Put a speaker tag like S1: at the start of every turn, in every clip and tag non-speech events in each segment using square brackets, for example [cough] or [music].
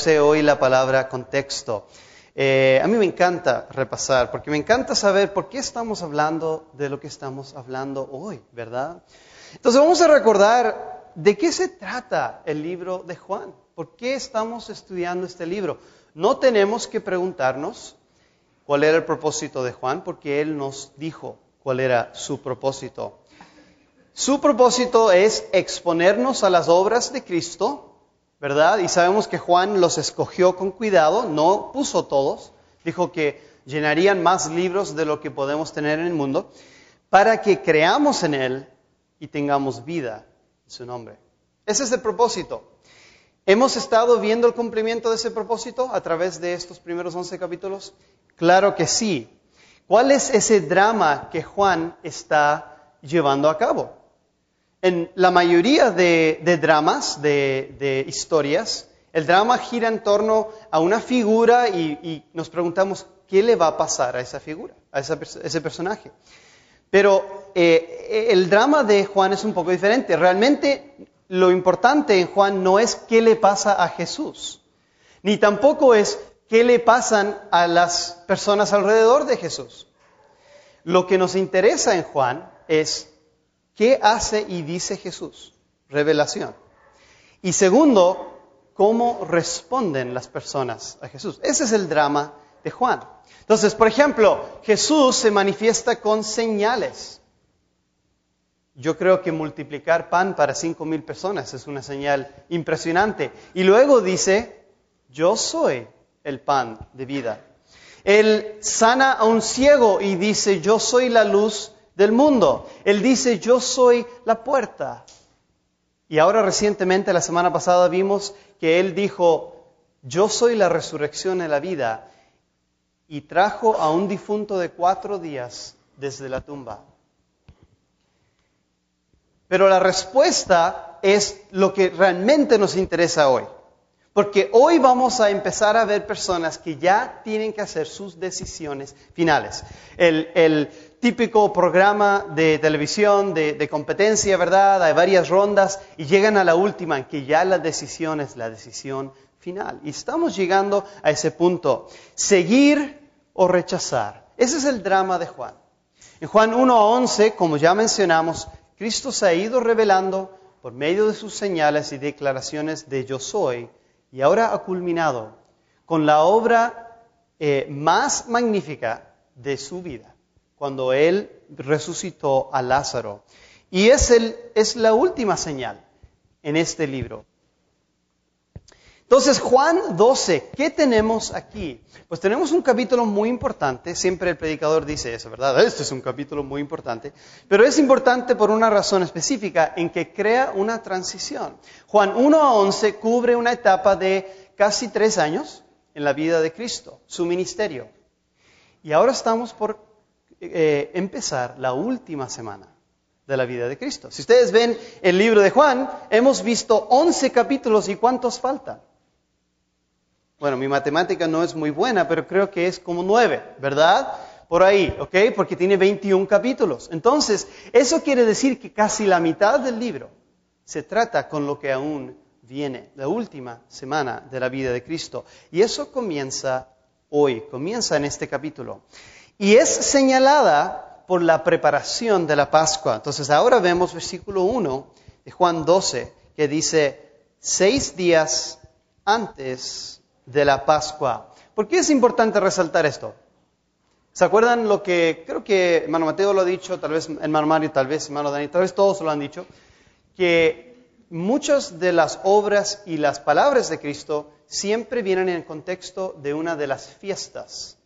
S1: Sé hoy la palabra contexto. Eh, a mí me encanta repasar, porque me encanta saber por qué estamos hablando de lo que estamos hablando hoy, ¿verdad? Entonces vamos a recordar de qué se trata el libro de Juan, por qué estamos estudiando este libro. No tenemos que preguntarnos cuál era el propósito de Juan, porque él nos dijo cuál era su propósito. Su propósito es exponernos a las obras de Cristo, ¿verdad? Y sabemos que Juan los escogió con cuidado, no puso todos, dijo que llenarían más libros de lo que podemos tener en el mundo, para que creamos en Él y tengamos vida en su nombre. Ese es el propósito. ¿Hemos estado viendo el cumplimiento de ese propósito a través de estos primeros 11 capítulos? Claro que sí. ¿Cuál es ese drama que Juan está llevando a cabo? En la mayoría de, dramas, de, historias, el drama gira en torno a una figura y, nos preguntamos qué le va a pasar a esa figura, a ese personaje. Pero eh, el drama de Juan es un poco diferente. Realmente lo importante en Juan no es qué le pasa a Jesús, ni tampoco es qué le pasan a las personas alrededor de Jesús. Lo que nos interesa en Juan es ¿Qué hace y dice Jesús? Revelación. Y segundo, cómo responden las personas a Jesús. Ese es el drama de Juan. Entonces, por ejemplo, Jesús se manifiesta con señales. Yo creo que multiplicar pan para cinco mil personas es una señal impresionante. Y luego dice, yo soy el pan de vida. Él sana a un ciego y dice, yo soy la luz del mundo. Él dice, yo soy la puerta. Y ahora recientemente, la semana pasada, vimos que Él dijo, yo soy la resurrección y la vida. Y trajo a un difunto de cuatro días desde la tumba. Pero la respuesta es lo que realmente nos interesa hoy. Porque hoy vamos a empezar a ver personas que ya tienen que hacer sus decisiones finales. El, el típico programa de televisión de, competencia, ¿verdad? Hay varias rondas y llegan a la última en que ya la decisión es la decisión final. Y estamos llegando a ese punto. Seguir o rechazar. Ese es el drama de Juan. En Juan 1 a 11, como ya mencionamos, Cristo se ha ido revelando por medio de sus señales y declaraciones de yo soy y ahora ha culminado con la obra eh, más magnífica de su vida cuando Él resucitó a Lázaro. Y es, el, es la última señal en este libro. Entonces, Juan 12, ¿qué tenemos aquí? Pues tenemos un capítulo muy importante, siempre el predicador dice eso, ¿verdad? Este es un capítulo muy importante, pero es importante por una razón específica, en que crea una transición. Juan 1 a 11 cubre una etapa de casi tres años en la vida de Cristo, su ministerio. Y ahora estamos por eh, empezar la última semana de la vida de Cristo. Si ustedes ven el libro de Juan, hemos visto 11 capítulos y ¿cuántos faltan? Bueno, mi matemática no es muy buena, pero creo que es como 9, ¿verdad? Por ahí, ¿ok? Porque tiene 21 capítulos. Entonces, eso quiere decir que casi la mitad del libro se trata con lo que aún viene, la última semana de la vida de Cristo. Y eso comienza hoy, comienza en este capítulo y es señalada por la preparación de la Pascua. Entonces ahora vemos versículo 1 de Juan 12 que dice, seis días antes de la Pascua. ¿Por qué es importante resaltar esto? ¿Se acuerdan lo que creo que hermano Mateo lo ha dicho, tal vez hermano Mario, tal vez hermano Dani, tal vez todos lo han dicho, que muchas de las obras y las palabras de Cristo siempre vienen en el contexto de una de las fiestas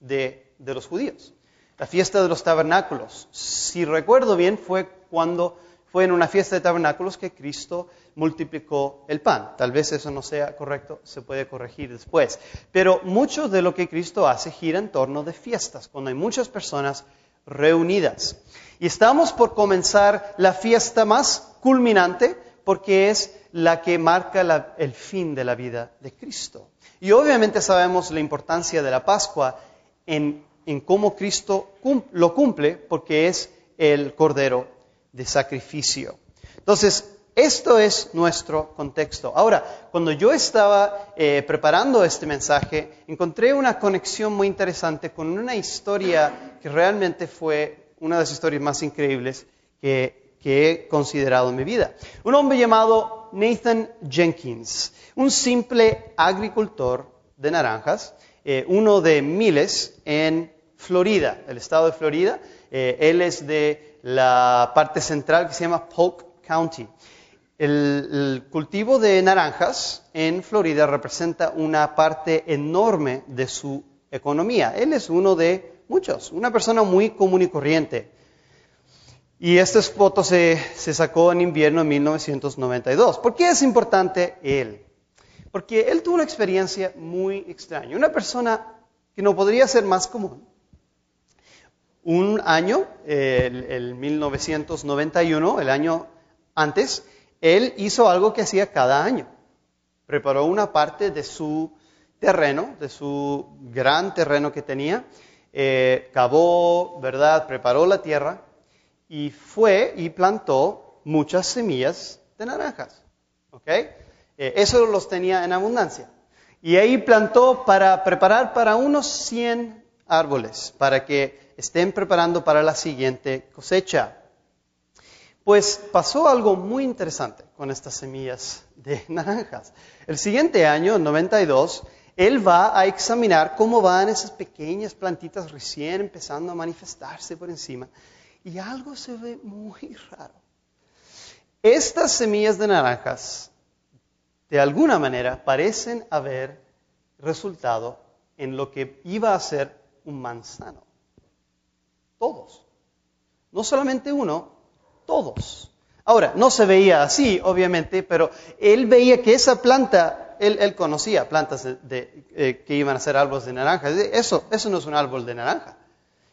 S1: de de los judíos. La fiesta de los tabernáculos. Si recuerdo bien, fue cuando fue en una fiesta de tabernáculos que Cristo multiplicó el pan. Tal vez eso no sea correcto, se puede corregir después. Pero mucho de lo que Cristo hace gira en torno de fiestas, cuando hay muchas personas reunidas. Y estamos por comenzar la fiesta más culminante porque es la que marca el fin de la vida de Cristo. Y obviamente sabemos la importancia de la Pascua en cómo Cristo lo cumple porque es el cordero de sacrificio. Entonces, Esto es nuestro contexto. Ahora, cuando yo estaba eh, preparando este mensaje, encontré una conexión muy interesante con una historia que realmente fue una de las historias más increíbles que, he considerado en mi vida. Un hombre llamado Nathan Jenkins, un simple agricultor de naranjas, eh, uno de miles en Florida, el estado de Florida. Eh, él es de la parte central que se llama Polk County. El, cultivo de naranjas en Florida representa una parte enorme de su economía. Él es uno de muchos, una persona muy común y corriente. Y esta foto se, se sacó en invierno de 1992. ¿Por qué es importante él? Porque él tuvo una experiencia muy extraña. Una persona que no podría ser más común. Un año, el, el 1991, el año antes, él hizo algo que hacía cada año. Preparó una parte de su terreno, de su gran terreno que tenía, eh, cavó, ¿verdad? Preparó la tierra y fue y plantó muchas semillas de naranjas. ¿Ok? Eh, eso los tenía en abundancia. Y ahí plantó para preparar para unos 100 árboles, para que estén preparando para la siguiente cosecha. Pues pasó algo muy interesante con estas semillas de [laughs] naranjas. El siguiente año, en 92, él va a examinar cómo van esas pequeñas plantitas recién empezando a manifestarse por encima. Y algo se ve muy [laughs] raro. Estas semillas de naranjas, de alguna manera, parecen haber resultado en lo que iba a ser un manzano. Todos. No solamente uno, todos. Ahora, no se veía así, obviamente, pero él veía que esa planta, él, conocía plantas eh, que iban a ser árboles de naranja. Eso, eso no es un árbol de naranja.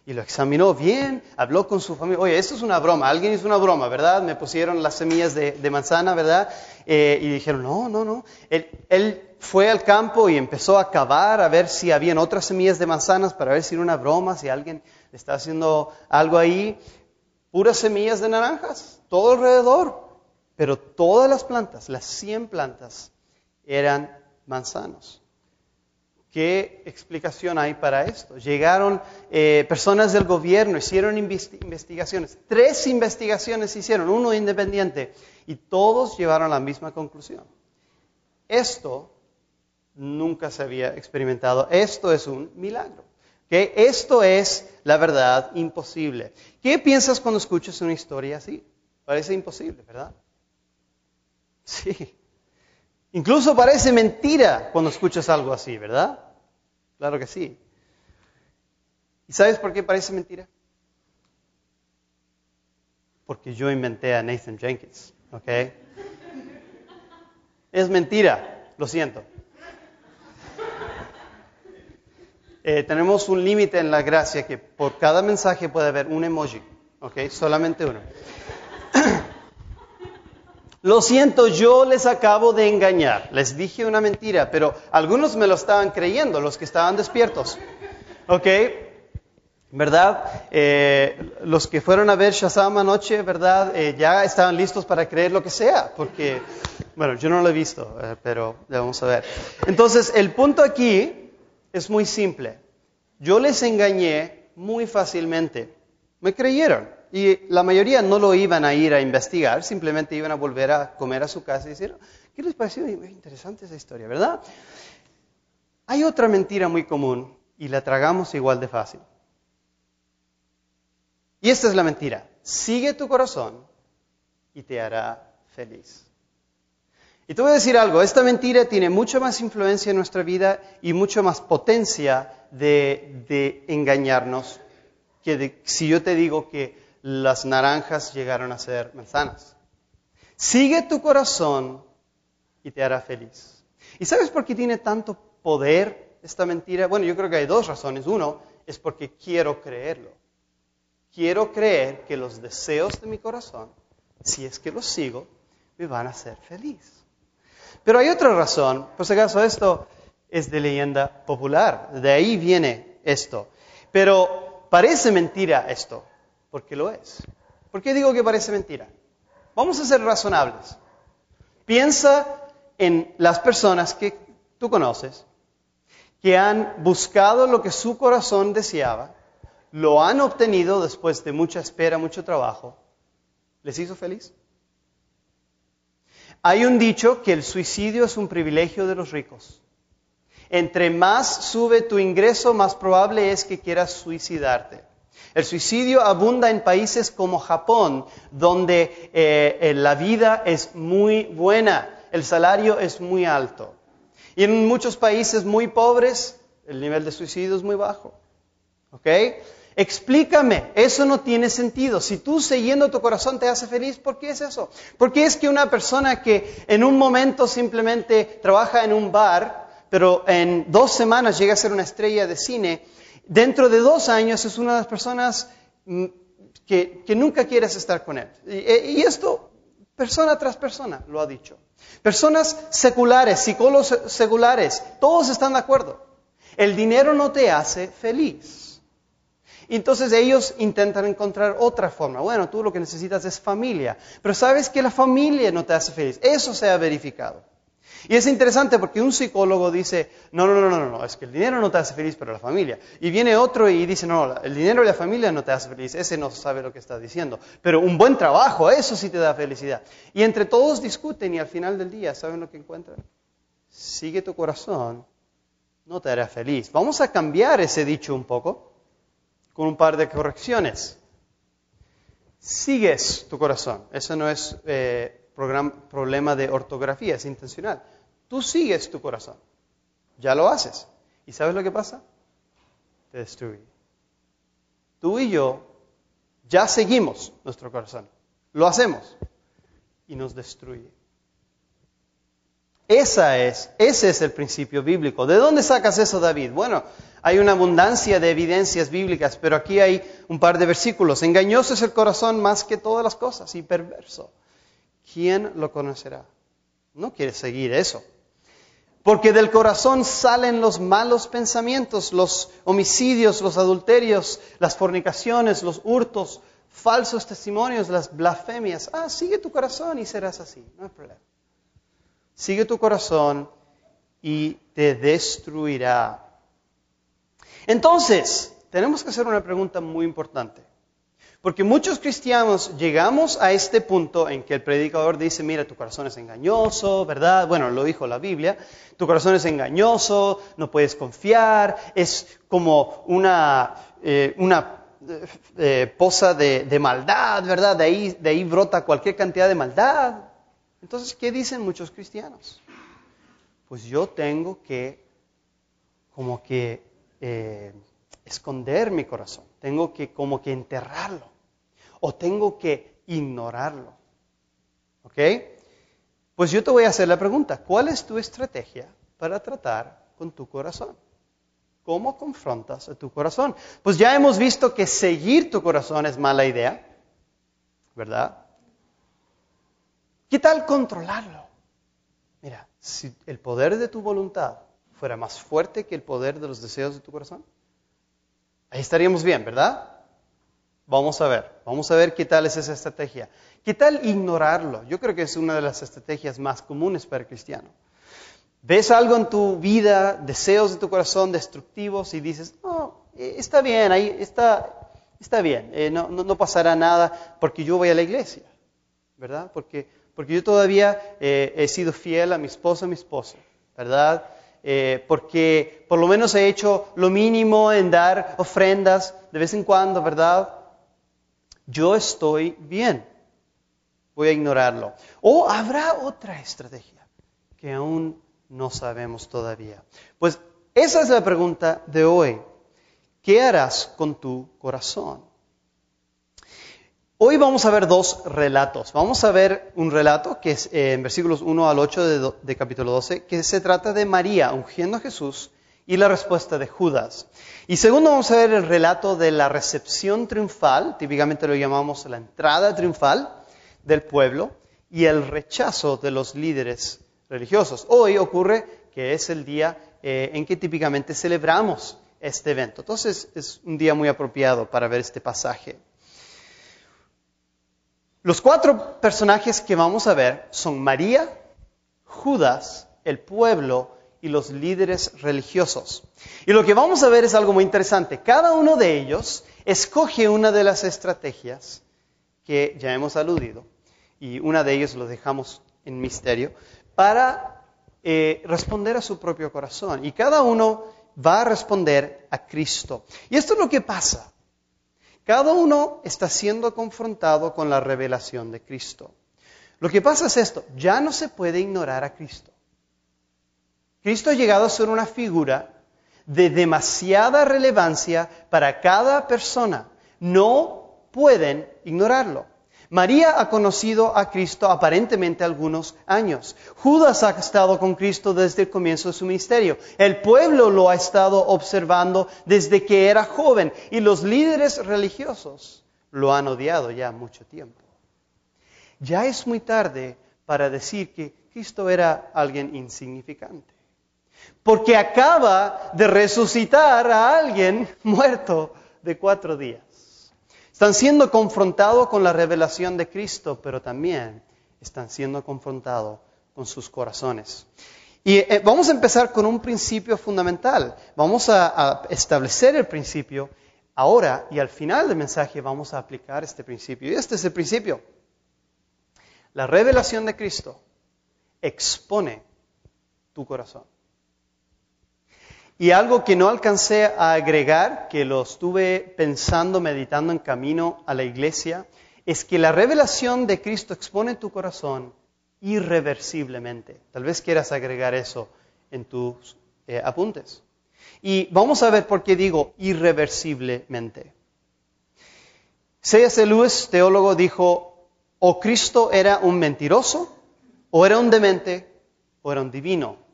S1: Y lo examinó bien, habló con su familia. Oye, esto es una broma, alguien hizo una broma, ¿verdad? Me pusieron las semillas de, manzana, ¿verdad? Eh, y dijeron, no, no, no. Él, él, fue al campo y empezó a cavar a ver si habían otras semillas de manzanas para ver si era una broma, si alguien está haciendo algo ahí puras semillas de naranjas, todo alrededor. Pero todas las plantas, las 100 plantas, eran manzanos. ¿Qué explicación hay para esto? Llegaron eh, personas del gobierno, hicieron investigaciones. Tres investigaciones hicieron, uno independiente, y todos llevaron a la misma conclusión. Esto nunca se había experimentado. Esto es un milagro. Que Esto es la verdad imposible. ¿Qué piensas cuando escuchas una historia así? Parece imposible, ¿verdad? Sí. Incluso parece mentira cuando escuchas algo así, ¿verdad? Claro que sí. ¿Y sabes por qué parece mentira? Porque yo inventé a Nathan Jenkins, ¿ok? Es mentira, lo siento. Eh, tenemos un límite en la gracia que por cada mensaje puede haber un emoji, ¿ok? Solamente uno. [clears throat] Lo siento, yo les acabo de engañar. Les dije una mentira, pero algunos me lo estaban creyendo, los que estaban despiertos. ¿Ok? ¿Verdad? Eh, los que fueron a ver Shazam anoche, ¿verdad? Eh, ya estaban listos para creer lo que sea, porque, bueno, yo no lo he visto, pero ya vamos a ver. Entonces, el punto aquí es muy simple. Yo les engañé muy fácilmente. Me creyeron. Y la mayoría no lo iban a ir a investigar, simplemente iban a volver a comer a su casa y decir, ¿qué les pareció? Interesante esa historia, ¿verdad? Hay otra mentira muy común y la tragamos igual de fácil. Y esta es la mentira. Sigue tu corazón y te hará feliz. Y te voy a decir algo, esta mentira tiene mucha más influencia en nuestra vida y mucha más potencia de, engañarnos que si yo te digo que las naranjas llegaron a ser manzanas. Sigue tu corazón y te hará feliz. ¿Y sabes por qué tiene tanto poder esta mentira? Bueno, yo creo que hay dos razones. Uno es porque quiero creerlo. Quiero creer que los deseos de mi corazón, si es que los sigo, me van a hacer feliz. Pero hay otra razón, por si acaso esto es de leyenda popular, de ahí viene esto. Pero parece mentira esto, porque lo es. ¿Por qué digo que parece mentira? Vamos a ser razonables. Piensa en las personas que tú conoces, que han buscado lo que su corazón deseaba, lo han obtenido después de mucha espera, mucho trabajo. ¿Les hizo feliz? Hay un dicho que el suicidio es un privilegio de los ricos. Entre más sube tu ingreso, más probable es que quieras suicidarte. El suicidio abunda en países como Japón, donde eh, la vida es muy buena, el salario es muy alto. Y en muchos países muy pobres, el nivel de suicidio es muy bajo. ¿Ok? Explícame, eso no tiene sentido. Si tú siguiendo tu corazón te hace feliz, ¿por qué es eso? ¿Por qué es que una persona que en un momento simplemente trabaja en un bar, pero en dos semanas llega a ser una estrella de cine, dentro de dos años es una de las personas mm, que, nunca quieres estar con él? Y, y esto, persona tras persona, lo ha dicho. Personas seculares, psicólogos seculares, todos están de acuerdo. El dinero no te hace feliz. Entonces ellos intentan encontrar otra forma. Bueno, tú lo que necesitas es familia, pero sabes que la familia no te hace feliz. Eso se ha verificado. Y es interesante porque un psicólogo dice, no, no, no, no, no, es que el dinero no te hace feliz, pero la familia. Y viene otro y dice, no, el dinero y la familia no te hace feliz, ese no sabe lo que está diciendo. Pero un buen trabajo, eso sí te da felicidad. Y entre todos discuten y al final del día, ¿saben lo que encuentran? Sigue tu corazón, no te hará feliz. Vamos a cambiar ese dicho un poco con un par de correcciones. Sigues tu corazón. Eso no es eh, problema de ortografía, es intencional. Tú sigues tu corazón. Ya lo haces. ¿Y sabes lo que pasa? Te destruye. Tú y yo ya seguimos nuestro corazón. Lo hacemos. Y nos destruye. Esa es, ese es el principio bíblico. ¿De dónde sacas eso, David? Bueno, hay una abundancia de evidencias bíblicas, pero aquí hay un par de versículos. Engañoso es el corazón más que todas las cosas y perverso. ¿Quién lo conocerá? No quiere seguir eso. Porque del corazón salen los malos pensamientos, los homicidios, los adulterios, las fornicaciones, los hurtos, falsos testimonios, las blasfemias. Ah, sigue tu corazón y serás así, no hay problema. Sigue tu corazón y te destruirá. Entonces, tenemos que hacer una pregunta muy importante. Porque muchos cristianos llegamos a este punto en que el predicador dice, mira, tu corazón es engañoso, ¿verdad? Bueno, lo dijo la Biblia, tu corazón es engañoso, no puedes confiar, es como una, eh, una eh, poza de, maldad, ¿verdad? De ahí, de ahí brota cualquier cantidad de maldad. Entonces, ¿qué dicen muchos cristianos? Pues yo tengo que, como que, eh, esconder mi corazón, tengo que, como que enterrarlo, o tengo que ignorarlo. ¿Ok? Pues yo te voy a hacer la pregunta, ¿cuál es tu estrategia para tratar con tu corazón? ¿Cómo confrontas a tu corazón? Pues ya hemos visto que seguir tu corazón es mala idea, ¿verdad? ¿Qué tal controlarlo? Mira, si el poder de tu voluntad fuera más fuerte que el poder de los deseos de tu corazón, ahí estaríamos bien, ¿verdad? Vamos a ver, vamos a ver qué tal es esa estrategia. ¿Qué tal ignorarlo? Yo creo que es una de las estrategias más comunes para el cristiano. Ves algo en tu vida, deseos de tu corazón destructivos y dices, no, eh, está bien, ahí está, está bien, eh, no, no pasará nada porque yo voy a la iglesia, ¿verdad? Porque porque yo todavía eh, he sido fiel a mi esposo, a mi esposa, ¿verdad? Eh, porque por lo menos he hecho lo mínimo en dar ofrendas de vez en cuando, ¿verdad? Yo estoy bien. Voy a ignorarlo. O habrá otra estrategia que aún no sabemos todavía. Pues esa es la pregunta de hoy. ¿Qué harás con tu corazón? Hoy vamos a ver dos relatos. Vamos a ver un relato que es eh, en versículos 1 al 8 de, capítulo 12, que se trata de María ungiendo a Jesús y la respuesta de Judas. Y segundo vamos a ver el relato de la recepción triunfal, típicamente lo llamamos la entrada triunfal del pueblo, y el rechazo de los líderes religiosos. Hoy ocurre que es el día eh, en que típicamente celebramos este evento. Entonces es un día muy apropiado para ver este pasaje. Los cuatro personajes que vamos a ver son María, Judas, el pueblo y los líderes religiosos. Y lo que vamos a ver es algo muy interesante. Cada uno de ellos escoge una de las estrategias que ya hemos aludido, y una de ellas lo dejamos en misterio, para eh, responder a su propio corazón. Y cada uno va a responder a Cristo. Y esto es lo que pasa. Cada uno está siendo confrontado con la revelación de Cristo. Lo que pasa es esto, ya no se puede ignorar a Cristo. Cristo ha llegado a ser una figura de demasiada relevancia para cada persona. No pueden ignorarlo. María ha conocido a Cristo aparentemente algunos años. Judas ha estado con Cristo desde el comienzo de su ministerio. El pueblo lo ha estado observando desde que era joven y los líderes religiosos lo han odiado ya mucho tiempo. Ya es muy tarde para decir que Cristo era alguien insignificante. Porque acaba de resucitar a alguien muerto de cuatro días. Están siendo confrontados con la revelación de Cristo, pero también están siendo confrontados con sus corazones. Y eh, vamos a empezar con un principio fundamental. Vamos a, establecer el principio ahora y al final del mensaje vamos a aplicar este principio. Y este es el principio. La revelación de Cristo expone tu corazón. Y algo que no alcancé a agregar, que lo estuve pensando, meditando en camino a la iglesia, es que la revelación de Cristo expone tu corazón irreversiblemente. Tal vez quieras agregar eso en tus eh, apuntes. Y vamos a ver por qué digo irreversiblemente. C.S. Lewis, teólogo, dijo, o Cristo era un mentiroso, o era un demente, o era un divino.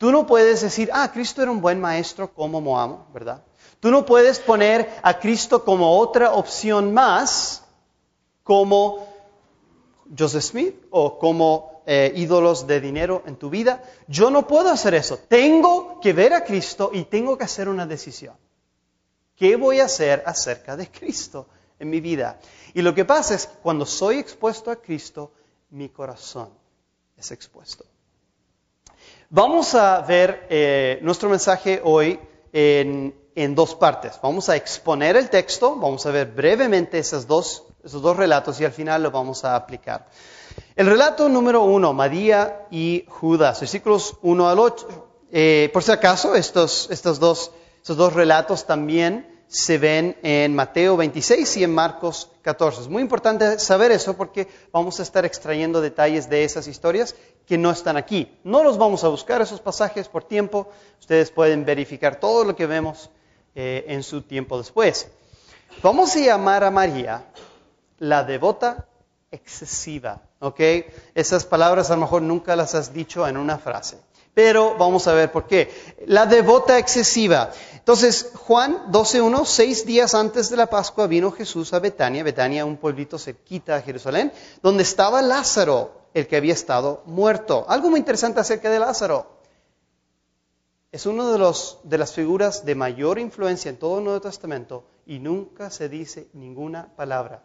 S1: Tú no puedes decir, ah, Cristo era un buen maestro como Moamo, ¿verdad? Tú no puedes poner a Cristo como otra opción más, como Joseph Smith o como eh, ídolos de dinero en tu vida. Yo no puedo hacer eso. Tengo que ver a Cristo y tengo que hacer una decisión. ¿Qué voy a hacer acerca de Cristo en mi vida? Y lo que pasa es que cuando soy expuesto a Cristo, mi corazón es expuesto. Vamos a ver eh, nuestro mensaje hoy en, dos partes. Vamos a exponer el texto, vamos a ver brevemente esos dos, relatos y al final lo vamos a aplicar. El relato número uno, María y Judas, versículos 1 al 8. Eh, por si acaso, estos dos relatos también se ven en Mateo 26 y en Marcos 14. Es muy importante saber eso porque vamos a estar extrayendo detalles de esas historias que no están aquí. No los vamos a buscar esos pasajes por tiempo. Ustedes pueden verificar todo lo que vemos eh, en su tiempo después. Vamos a llamar a María la devota excesiva. ¿ok? Esas palabras a lo mejor nunca las has dicho en una frase. Pero vamos a ver por qué. La devota excesiva. Entonces, Juan 12.1, seis días antes de la Pascua vino Jesús a Betania, Betania un pueblito cerquita a Jerusalén, donde estaba Lázaro, el que había estado muerto. Algo muy interesante acerca de Lázaro. Es una de, los, de las figuras de mayor influencia en todo el Nuevo Testamento y nunca se dice ninguna palabra.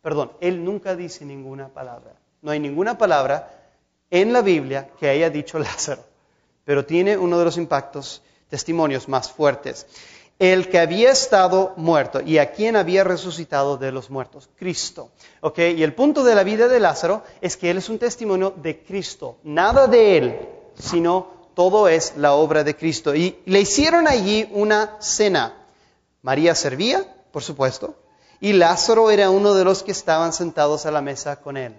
S1: Perdón, él nunca dice ninguna palabra. No hay ninguna palabra en la Biblia que haya dicho Lázaro, pero tiene uno de los impactos, testimonios más fuertes. El que había estado muerto y a quien había resucitado de los muertos, Cristo. ¿Okay? Y el punto de la vida de Lázaro es que él es un testimonio de Cristo, nada de él, sino todo es la obra de Cristo. Y le hicieron allí una cena. María servía, por supuesto, y Lázaro era uno de los que estaban sentados a la mesa con él.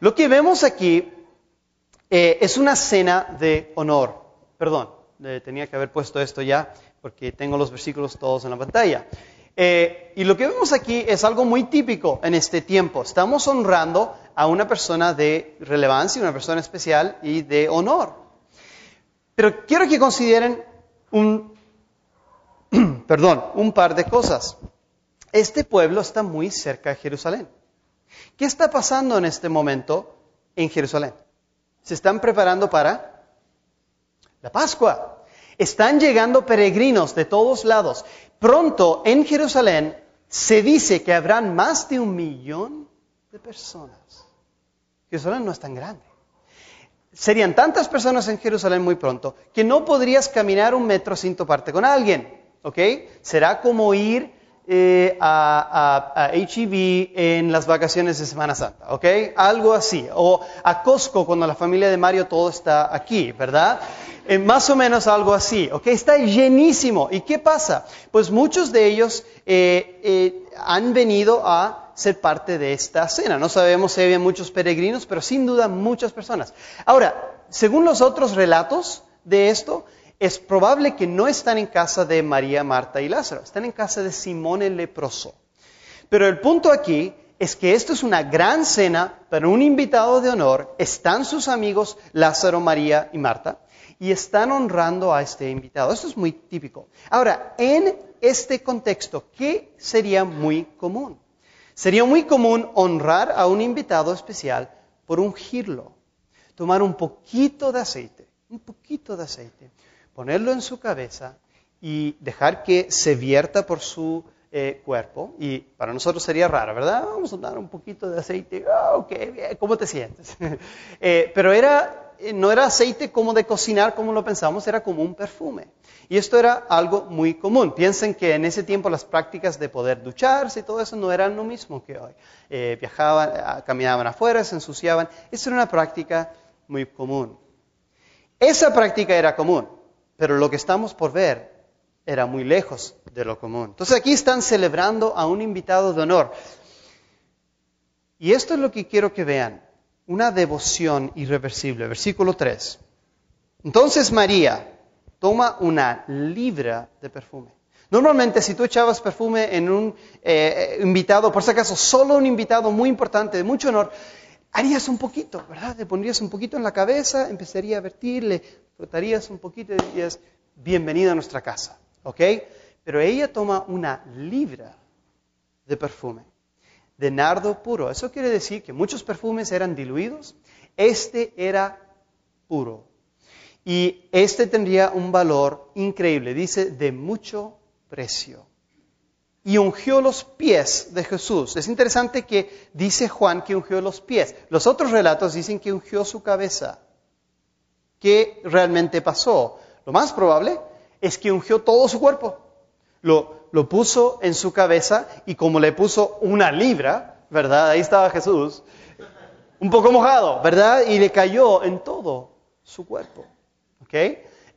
S1: Lo que vemos aquí eh, es una cena de honor. Perdón, tenía que haber puesto esto ya porque tengo los versículos todos en la pantalla. Eh, y lo que vemos aquí es algo muy típico en este tiempo. Estamos honrando a una persona de relevancia, una persona especial y de honor. Pero quiero que consideren un, [clears throat] perdón, un par de cosas. Este pueblo está muy cerca de Jerusalén. ¿Qué está pasando en este momento en Jerusalén? se están preparando para la Pascua. Están llegando peregrinos de todos lados. Pronto en Jerusalén se dice que habrán más de un millón de personas. Jerusalén no es tan grande. serían tantas personas en Jerusalén muy pronto que no podrías caminar un metro sin toparte con alguien. ¿Ok? Será como ir eh, a, a, HEB en las vacaciones de Semana Santa, ¿ok? Algo así. O a Costco cuando la familia de Mario todo está aquí, ¿verdad? Eh, más o menos algo así, ¿ok? Está llenísimo. ¿Y qué pasa? Pues muchos de ellos eh, han venido a ser parte de esta cena. No sabemos si había muchos peregrinos, pero sin duda muchas personas. Ahora, según los otros relatos de esto, es probable que no están en casa de María, Marta y Lázaro, están en casa de Simón el leproso. Pero el punto aquí es que esto es una gran cena para un invitado de honor, están sus amigos Lázaro, María y Marta, y están honrando a este invitado. Esto es muy típico. Ahora, en este contexto, ¿qué sería muy común? Sería muy común honrar a un invitado especial por ungirlo, tomar un poquito de aceite, un poquito de aceite, ponerlo en su cabeza y dejar que se vierta por su eh, cuerpo. Y para nosotros sería raro, ¿verdad? Vamos a dar un poquito de aceite. Oh, bien, ¿cómo te sientes? [laughs] eh, pero era, eh, no era aceite como de cocinar como lo pensamos, era como un perfume. Y esto era algo muy común. Piensen que en ese tiempo las prácticas de poder ducharse y todo eso no eran lo mismo que hoy. Viajaban, caminaban afuera, se ensuciaban. Eso era una práctica muy común. Esa práctica era común pero lo que estamos por ver era muy lejos de lo común. Entonces aquí están celebrando a un invitado de honor. Y esto es lo que quiero que vean, una devoción irreversible. Versículo 3. Entonces María toma una libra de perfume. Normalmente si tú echabas perfume en un eh, invitado, por si acaso solo un invitado muy importante, de mucho honor, harías un poquito, ¿verdad? Le pondrías un poquito en la cabeza, empezaría a vertirle, un poquito y dirías, bienvenida a nuestra casa, ¿ok? Pero ella toma una libra de perfume, de nardo puro. Eso quiere decir que muchos perfumes eran diluidos, este era puro. Y este tendría un valor increíble, dice, de mucho precio y ungió los pies de Jesús. Es interesante que dice Juan que ungió los pies. Los otros relatos dicen que ungió su cabeza. ¿Qué realmente pasó? Lo más probable es que ungió todo su cuerpo. Lo, lo puso en su cabeza y como le puso una libra, ¿verdad? Ahí estaba Jesús, un poco mojado, ¿verdad? Y le cayó en todo su cuerpo. ¿Ok?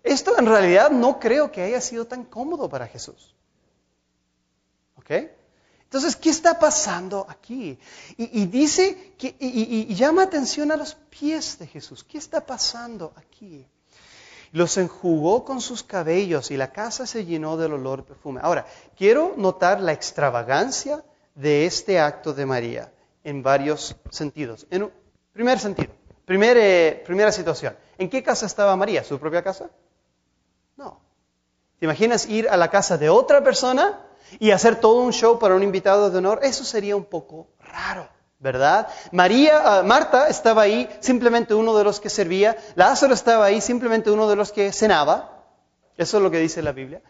S1: Esto en realidad no creo que haya sido tan cómodo para Jesús. Entonces, ¿qué está pasando aquí? Y, dice que, y, llama atención a los pies de Jesús. ¿Qué está pasando aquí? Los enjugó con sus cabellos y la casa se llenó del olor perfume. Ahora, quiero notar la extravagancia de este acto de María en varios sentidos. En primer sentido, eh, primera situación. ¿En qué casa estaba María? ¿Su propia casa? No. ¿Te imaginas ir a la casa de otra persona y hacer todo un show para un invitado de honor, eso sería un poco raro, ¿verdad? María, ah, Marta estaba ahí, simplemente uno de los que servía, Lázaro estaba ahí, simplemente uno de los que cenaba, eso es lo que dice la Biblia,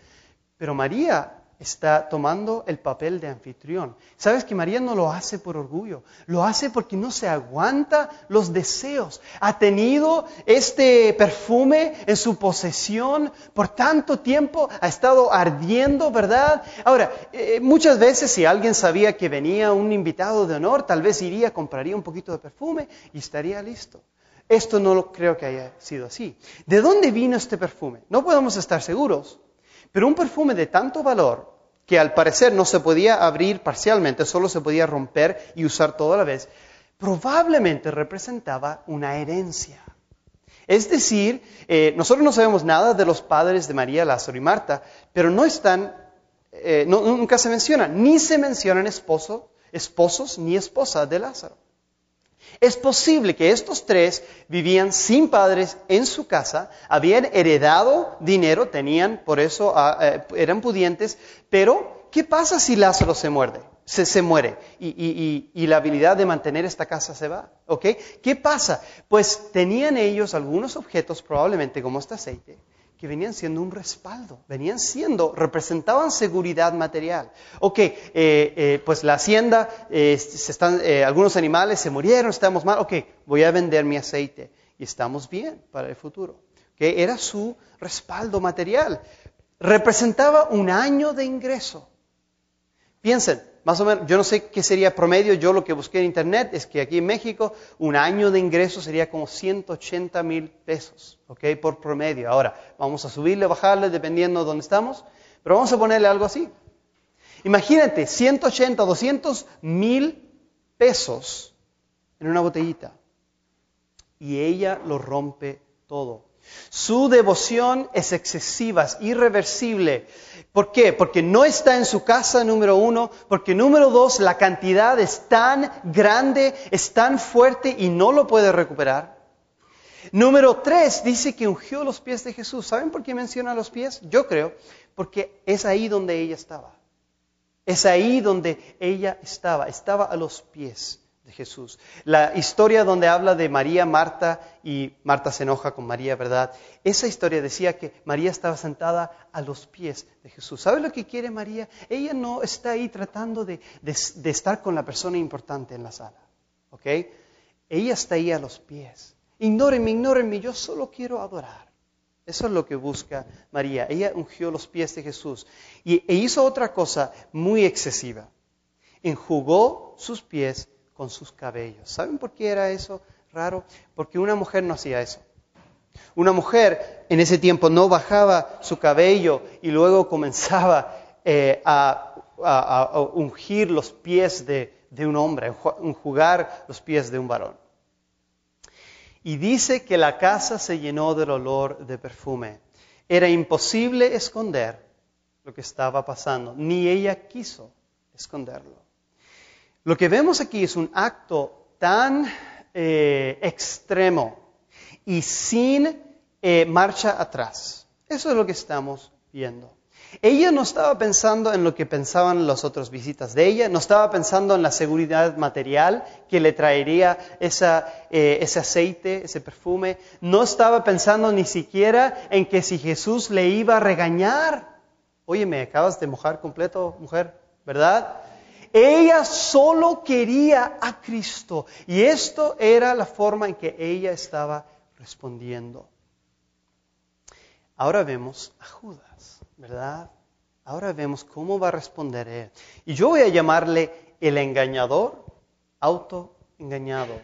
S1: pero María está tomando el papel de anfitrión. Sabes que María no lo hace por orgullo, lo hace porque no se aguanta los deseos. Ha tenido este perfume en su posesión por tanto tiempo, ha estado ardiendo, ¿verdad? Ahora, eh, muchas veces si alguien sabía que venía un invitado de honor, tal vez iría, compraría un poquito de perfume y estaría listo. Esto no creo que haya sido así. ¿De dónde vino este perfume? No podemos estar seguros, pero un perfume de tanto valor que al parecer no se podía abrir parcialmente, solo se podía romper y usar toda la vez, probablemente representaba una herencia. Es decir, eh, nosotros no sabemos nada de los padres de María, Lázaro y Marta, pero no están, eh, nunca se mencionan, ni se mencionan esposo, esposos ni esposa de Lázaro. Es posible que estos tres vivían sin padres en su casa, habían heredado dinero, tenían, por eso ah, eh, eran pudientes, pero ¿qué pasa si Lázaro se muerde? Se, muere y, y, la habilidad de mantener esta casa se va. ¿ok? ¿Qué pasa? Pues tenían ellos algunos objetos, probablemente como este aceite, que venían siendo un respaldo, venían siendo, representaban seguridad material. Ok, eh, eh, pues la hacienda, eh, se están, algunos animales se murieron, estamos mal, ok, voy a vender mi aceite. y estamos bien para el futuro. Que era su respaldo material. Representaba un año de ingreso. Piensen, más o menos, yo no sé qué sería promedio, yo lo que busqué en internet es que aquí en México un año de ingreso sería como 180 mil pesos, ¿ok? Por promedio. Ahora, vamos a subirle bajarle dependiendo de dónde estamos, pero vamos a ponerle algo así. Imagínate, 180, 200 mil pesos en una botellita. Y ella lo rompe todo. Su devoción es excesiva, es irreversible. ¿Por qué? Porque no está en su casa, número uno. Porque número dos, la cantidad es tan grande, es tan fuerte y no lo puede recuperar. Número tres, dice que ungió los pies de Jesús. ¿Saben por qué menciona los pies? Yo creo, porque es ahí donde ella estaba. Es ahí donde ella estaba, estaba a los pies de Jesús. La historia donde habla de María, Marta y Marta se enoja con María, ¿verdad? Esa historia decía que María estaba sentada a los pies de Jesús. ¿Sabe lo que quiere María? Ella no está ahí tratando de, de estar con la persona importante en la sala, ¿ok? Ella está ahí a los pies. Ignórenme, ignórenme, yo solo quiero adorar. Eso es lo que busca María. Ella ungió los pies de Jesús y, e hizo otra cosa muy excesiva. Enjugó sus pies con sus cabellos. ¿Saben por qué era eso raro? Porque una mujer no hacía eso. Una mujer en ese tiempo no bajaba su cabello y luego comenzaba eh, a, ungir los pies de, de un hombre, enjugar los pies de un varón. Y dice que la casa se llenó del olor de perfume. Era imposible esconder lo que estaba pasando, ni ella quiso esconderlo. Lo que vemos aquí es un acto tan eh, extremo y sin eh, marcha atrás. Eso es lo que estamos viendo. Ella no estaba pensando en lo que pensaban las otras visitas de ella, no estaba pensando en la seguridad material que le traería eh, ese aceite, ese perfume, no estaba pensando ni siquiera en que si Jesús le iba a regañar. Oye, me acabas de mojar completo, mujer, ¿verdad? Ella solo quería a Cristo y esto era la forma en que ella estaba respondiendo. Ahora vemos a Judas. ¿verdad? Ahora vemos cómo va a responder él. Y yo voy a llamarle el engañador autoengañado.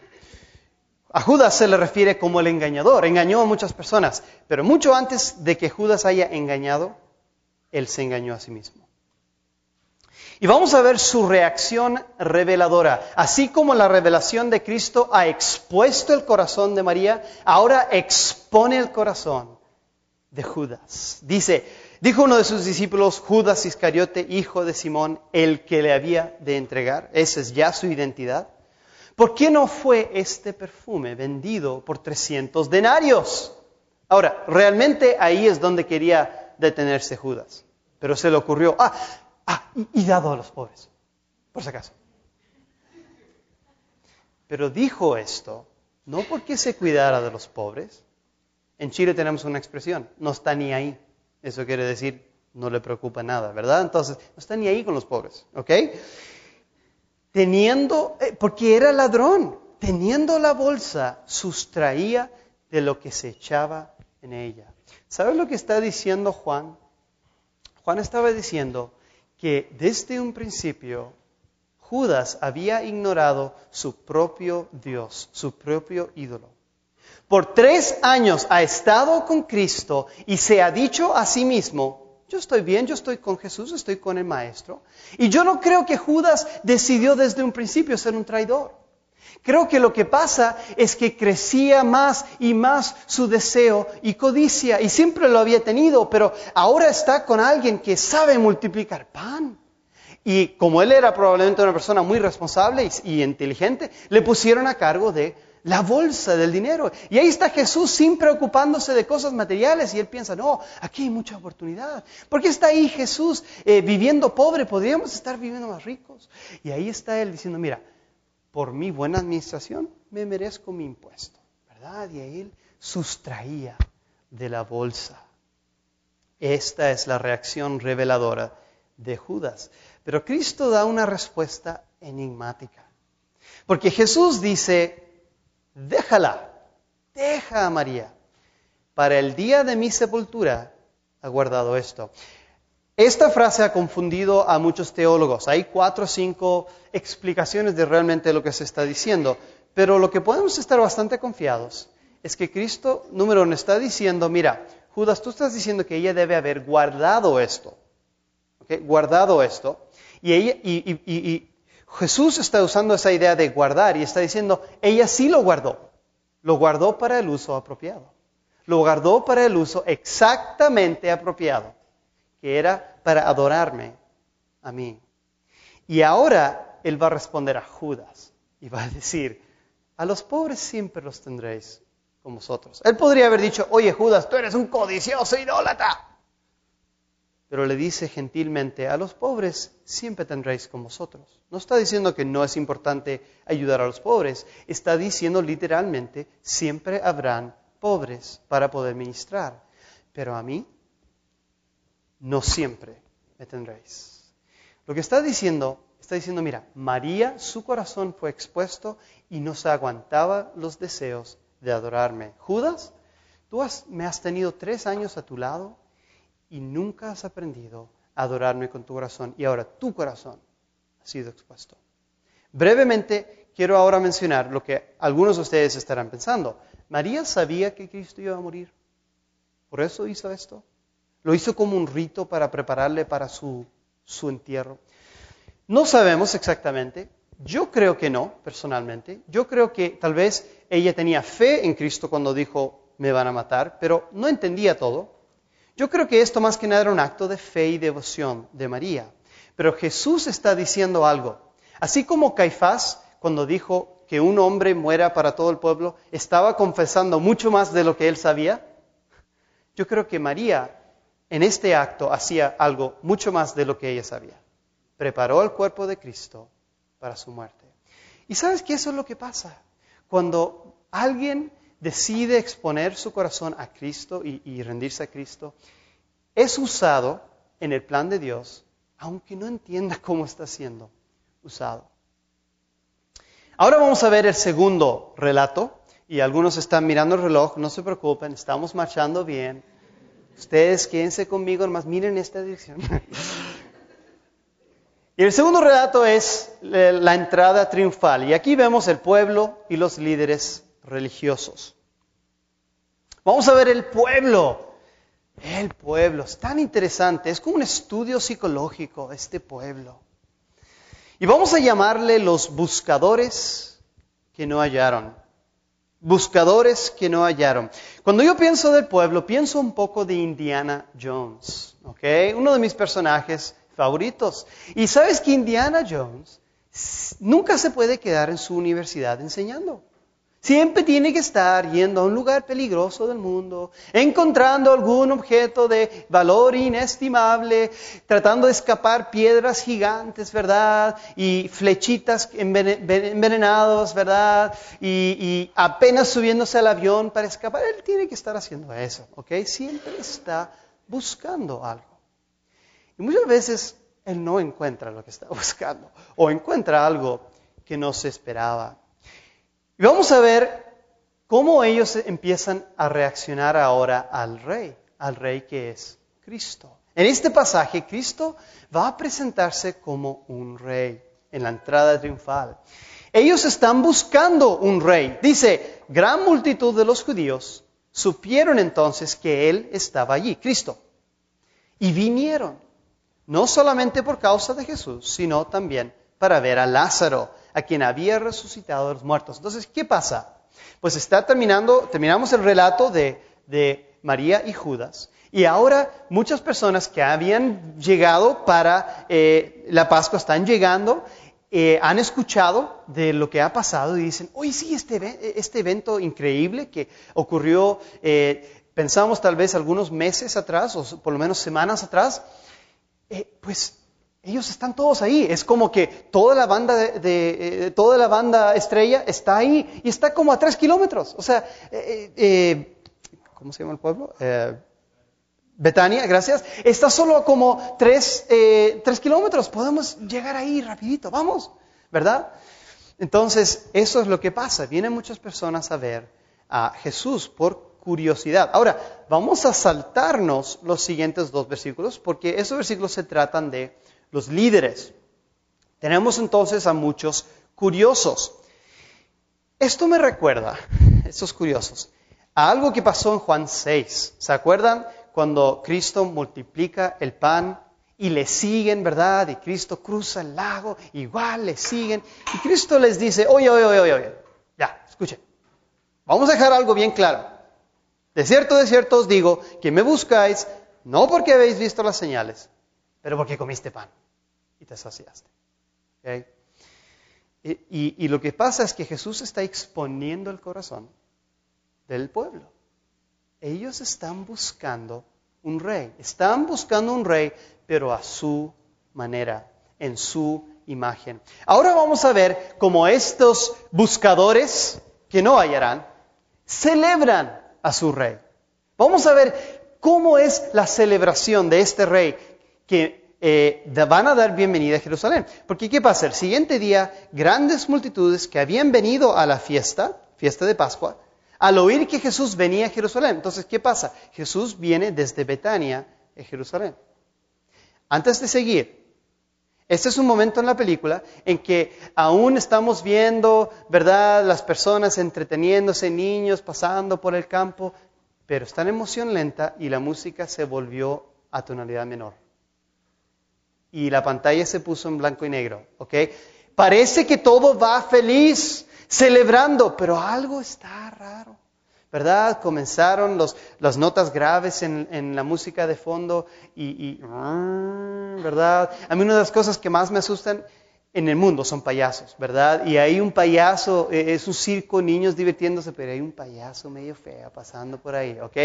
S1: A Judas se le refiere como el engañador, engañó a muchas personas, pero mucho antes de que Judas haya engañado, él se engañó a sí mismo. Y vamos a ver su reacción reveladora. Así como la revelación de Cristo ha expuesto el corazón de María, ahora expone el corazón de Judas. Dice, Dijo uno de sus discípulos, Judas Iscariote, hijo de Simón, el que le había de entregar. Esa es ya su identidad. ¿Por qué no fue este perfume vendido por 300 denarios? Ahora, realmente ahí es donde quería detenerse Judas. Pero se le ocurrió, ah, ah, y dado a los pobres, por si acaso. Pero dijo esto no porque se cuidara de los pobres. En Chile tenemos una expresión, no está ni ahí. Eso quiere decir, no le preocupa nada, ¿verdad? Entonces, no está ni ahí con los pobres, ¿ok? Teniendo, eh, porque era ladrón, teniendo la bolsa, sustraía de lo que se echaba en ella. ¿Sabes lo que está diciendo Juan? Juan estaba diciendo que desde un principio Judas había ignorado su propio Dios, su propio ídolo. Por tres años ha estado con Cristo y se ha dicho a sí mismo, yo estoy bien, yo estoy con Jesús, estoy con el Maestro. Y yo no creo que Judas decidió desde un principio ser un traidor. Creo que lo que pasa es que crecía más y más su deseo y codicia, y siempre lo había tenido, pero ahora está con alguien que sabe multiplicar pan. Y como él era probablemente una persona muy responsable y, inteligente, le pusieron a cargo de la bolsa del dinero. Y ahí está Jesús sin preocupándose de cosas materiales y él piensa, no, aquí hay mucha oportunidad. ¿Por qué está ahí Jesús eh, viviendo pobre? Podríamos estar viviendo más ricos. Y ahí está él diciendo, mira, por mi buena administración me merezco mi impuesto. ¿Verdad? Y él sustraía de la bolsa. Esta es la reacción reveladora de Judas. Pero Cristo da una respuesta enigmática. Porque Jesús dice, déjala. deja a María. Para el día de mi sepultura ha guardado esto. Esta frase ha confundido a muchos teólogos. Hay cuatro o cinco explicaciones de realmente lo que se está diciendo. Pero lo que podemos estar bastante confiados es que Cristo, número uno, está diciendo, mira, Judas, tú estás diciendo que ella debe haber guardado esto. Guardado esto. Y, y Jesús está usando esa idea de guardar y está diciendo, ella sí lo guardó. Lo guardó para el uso apropiado. Lo guardó para el uso exactamente apropiado que era para adorarme a mí. Y ahora él va a responder a Judas y va a decir, a los pobres siempre los tendréis con vosotros. Él podría haber dicho, oye Judas, tú eres un codicioso idólatra. Pero le dice gentilmente, a los pobres siempre tendréis con vosotros. No está diciendo que no es importante ayudar a los pobres, está diciendo literalmente, siempre habrán pobres para poder ministrar. Pero a mí no siempre me tendréis. Lo que está diciendo, está diciendo, mira, María, su corazón fue expuesto y no se aguantaba los deseos de adorarme. Judas, tú me has tenido tres años a tu lado y nunca has aprendido a adorarme con tu corazón y ahora tu corazón ha sido expuesto. Brevemente, quiero ahora mencionar lo que algunos de ustedes estarán pensando. María sabía que Cristo iba a morir. ¿Por eso hizo esto? Lo hizo como un rito para prepararle para su, su entierro. No sabemos exactamente. Yo creo que no, personalmente. Yo creo que tal vez ella tenía fe en Cristo cuando dijo, me van a matar, pero no entendía todo. Yo creo que esto más que nada era un acto de fe y devoción de María. Pero Jesús está diciendo algo. Así como Caifás, cuando dijo que un hombre muera para todo el pueblo, estaba confesando mucho más de lo que él sabía, yo creo que María en este acto hacía algo mucho más de lo que ella sabía. Preparó el cuerpo de Cristo para su muerte. Y sabes que eso es lo que pasa. Cuando alguien decide exponer su corazón a Cristo y, rendirse a Cristo, es usado en el plan de Dios, aunque no entienda cómo está siendo usado. Ahora vamos a ver el segundo relato, y algunos están mirando el reloj, no se preocupen, estamos marchando bien. Ustedes quédense conmigo, nomás miren esta dirección. [laughs] y el segundo relato es la entrada triunfal. Y aquí vemos el pueblo y los líderes religiosos. Vamos a ver el pueblo. El pueblo. Es tan interesante. Es como un estudio psicológico este pueblo. Y vamos a llamarle los buscadores que no hallaron buscadores que no hallaron. Cuando yo pienso del pueblo, pienso un poco de Indiana Jones, ¿ok? Uno de mis personajes favoritos. Y sabes que Indiana Jones nunca se puede quedar en su universidad enseñando. Siempre tiene que estar yendo a un lugar peligroso del mundo, encontrando algún objeto de valor inestimable, tratando de escapar piedras gigantes, ¿verdad? Y flechitas envenenadas, ¿verdad? Y, apenas subiéndose al avión para escapar. Él tiene que estar haciendo eso, ¿ok? Siempre está buscando algo. Y muchas veces él no encuentra lo que está [laughs] buscando o encuentra algo que no se esperaba. Vamos a ver cómo ellos empiezan a reaccionar ahora al rey, al rey que es Cristo. En este pasaje, Cristo va a presentarse como un rey en la entrada triunfal. Ellos están buscando un rey. Dice, gran multitud de los judíos supieron entonces que Él estaba allí, Cristo. Y vinieron, no solamente por causa de Jesús, sino también para ver a Lázaro, a quien había resucitado de los muertos. Entonces, ¿qué pasa? Pues está terminando, terminamos el relato de, María y Judas. Y ahora muchas personas que habían llegado para eh, la Pascua están llegando, eh, han escuchado de lo que ha pasado y dicen, oye, sí, este, este evento increíble que ocurrió, eh, pensamos tal vez algunos meses atrás, o por lo menos semanas atrás, pues ellos están todos ahí. Es como que toda la banda de, eh, toda la banda estrella está ahí y está como a tres kilómetros. O sea, eh, eh, ¿cómo se llama el pueblo? Betania, gracias. Está solo como tres, tres kilómetros. Podemos llegar ahí rapidito. Vamos, ¿verdad? Entonces, eso es lo que pasa. Vienen muchas personas a ver a Jesús por curiosidad. Ahora, vamos a saltarnos los siguientes dos versículos porque esos versículos se tratan de los líderes. Tenemos entonces a muchos curiosos. Esto me recuerda, [laughs] estos curiosos, a algo que pasó en Juan 6. ¿Se acuerdan cuando Cristo multiplica el pan y le siguen, ¿verdad? Y Cristo cruza el lago, igual le siguen. Y Cristo les dice, oye, oye, oye, oye, ya, escuchen. Vamos a dejar algo bien claro. De cierto, de cierto os digo que me buscáis no porque habéis visto las señales, pero porque comiste pan y te saciaste. Y, y, lo que pasa es que Jesús está exponiendo el corazón del pueblo. Ellos están buscando un rey, están buscando un rey pero a su manera, en su imagen. Ahora vamos a ver cómo estos buscadores que no hallarán celebran a su rey. Vamos a ver cómo es la celebración de este rey que eh, van a dar bienvenida a Jerusalén. Porque ¿qué pasa? El siguiente día, grandes multitudes que habían venido a la fiesta, fiesta de Pascua, al oír que Jesús venía a Jerusalén. Entonces, ¿qué pasa? Jesús viene desde Betania a Jerusalén. Antes de seguir, este es un momento en la película en que aún estamos viendo, ¿verdad?, las personas entreteniéndose, niños pasando por el campo, pero está en emoción lenta y la música se volvió a tonalidad menor. Y la pantalla se puso en blanco y negro, ¿ok? Parece que todo va feliz, celebrando, pero algo está raro. ¿verdad? Comenzaron los, las notas graves en, la música de fondo y, ¿verdad? A mí una de las cosas que más me asustan en el mundo son payasos, ¿verdad? Y hay un payaso, e, es un circo, niños divirtiéndose, pero hay un payaso medio feo pasando por ahí, ¿ok?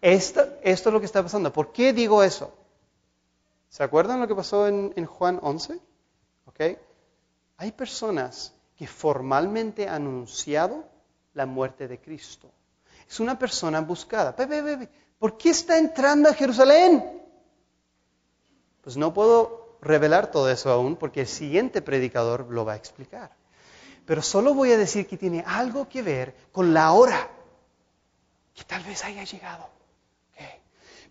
S1: Esto es lo que está pasando. ¿Por qué digo eso? ¿Se acuerdan lo que pasó en, Juan 11? ¿Ok? Hay personas que formalmente han anunciado la muerte de Cristo es una persona buscada. ¿Por qué está entrando a Jerusalén? Pues no puedo revelar todo eso aún porque el siguiente predicador lo va a explicar. Pero solo voy a decir que tiene algo que ver con la hora que tal vez haya llegado.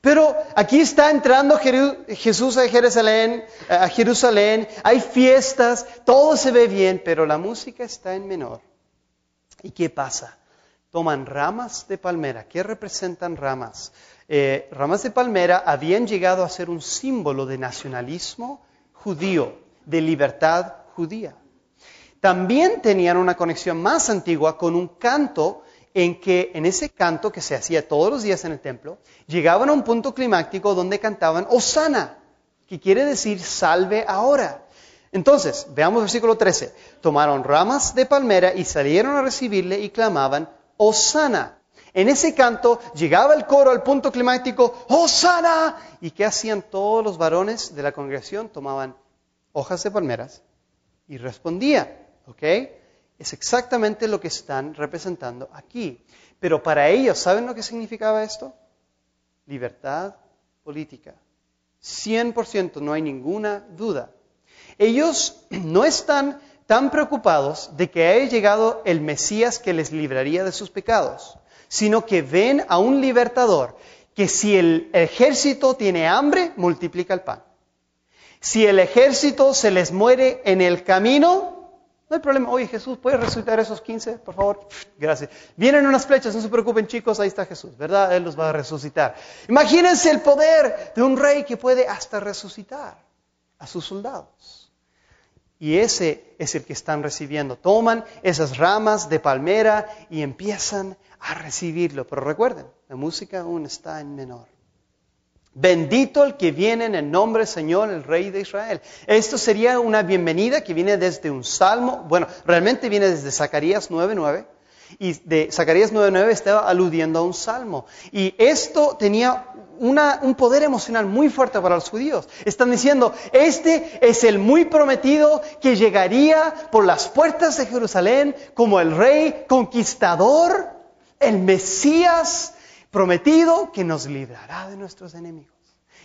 S1: Pero aquí está entrando Jesús a Jerusalén, a Jerusalén, hay fiestas, todo se ve bien, pero la música está en menor. ¿Y qué pasa? toman ramas de palmera. ¿Qué representan ramas? Eh, ramas de palmera habían llegado a ser un símbolo de nacionalismo judío, de libertad judía. También tenían una conexión más antigua con un canto en que en ese canto que se hacía todos los días en el templo, llegaban a un punto climático donde cantaban Osana, que quiere decir salve ahora. Entonces, veamos versículo 13. Tomaron ramas de palmera y salieron a recibirle y clamaban, Osana. En ese canto llegaba el coro al punto climático, Osana. ¿Y qué hacían todos los varones de la congregación? Tomaban hojas de palmeras y respondían. ¿Ok? Es exactamente lo que están representando aquí. Pero para ellos, ¿saben lo que significaba esto? Libertad política. 100%, no hay ninguna duda. Ellos [clears throat] no están tan preocupados de que haya llegado el Mesías que les libraría de sus pecados, sino que ven a un libertador que si el ejército tiene hambre, multiplica el pan. Si el ejército se les muere en el camino, no hay problema. Oye, Jesús, ¿puedes resucitar esos 15, por favor? Gracias. Vienen unas flechas, no se preocupen chicos, ahí está Jesús, ¿verdad? Él los va a resucitar. Imagínense el poder de un rey que puede hasta resucitar a sus soldados. Y ese es el que están recibiendo. Toman esas ramas de palmera y empiezan a recibirlo. Pero recuerden, la música aún está en menor. Bendito el que viene en el nombre del Señor, el Rey de Israel. Esto sería una bienvenida que viene desde un salmo, bueno, realmente viene desde Zacarías 9.9. Y de Zacarías 9.9 estaba aludiendo a un salmo. Y esto tenía un poder emocional muy fuerte para los judíos. Están diciendo, este es el muy prometido que llegaría por las puertas de Jerusalén como el rey conquistador, el Mesías prometido que nos librará de nuestros enemigos.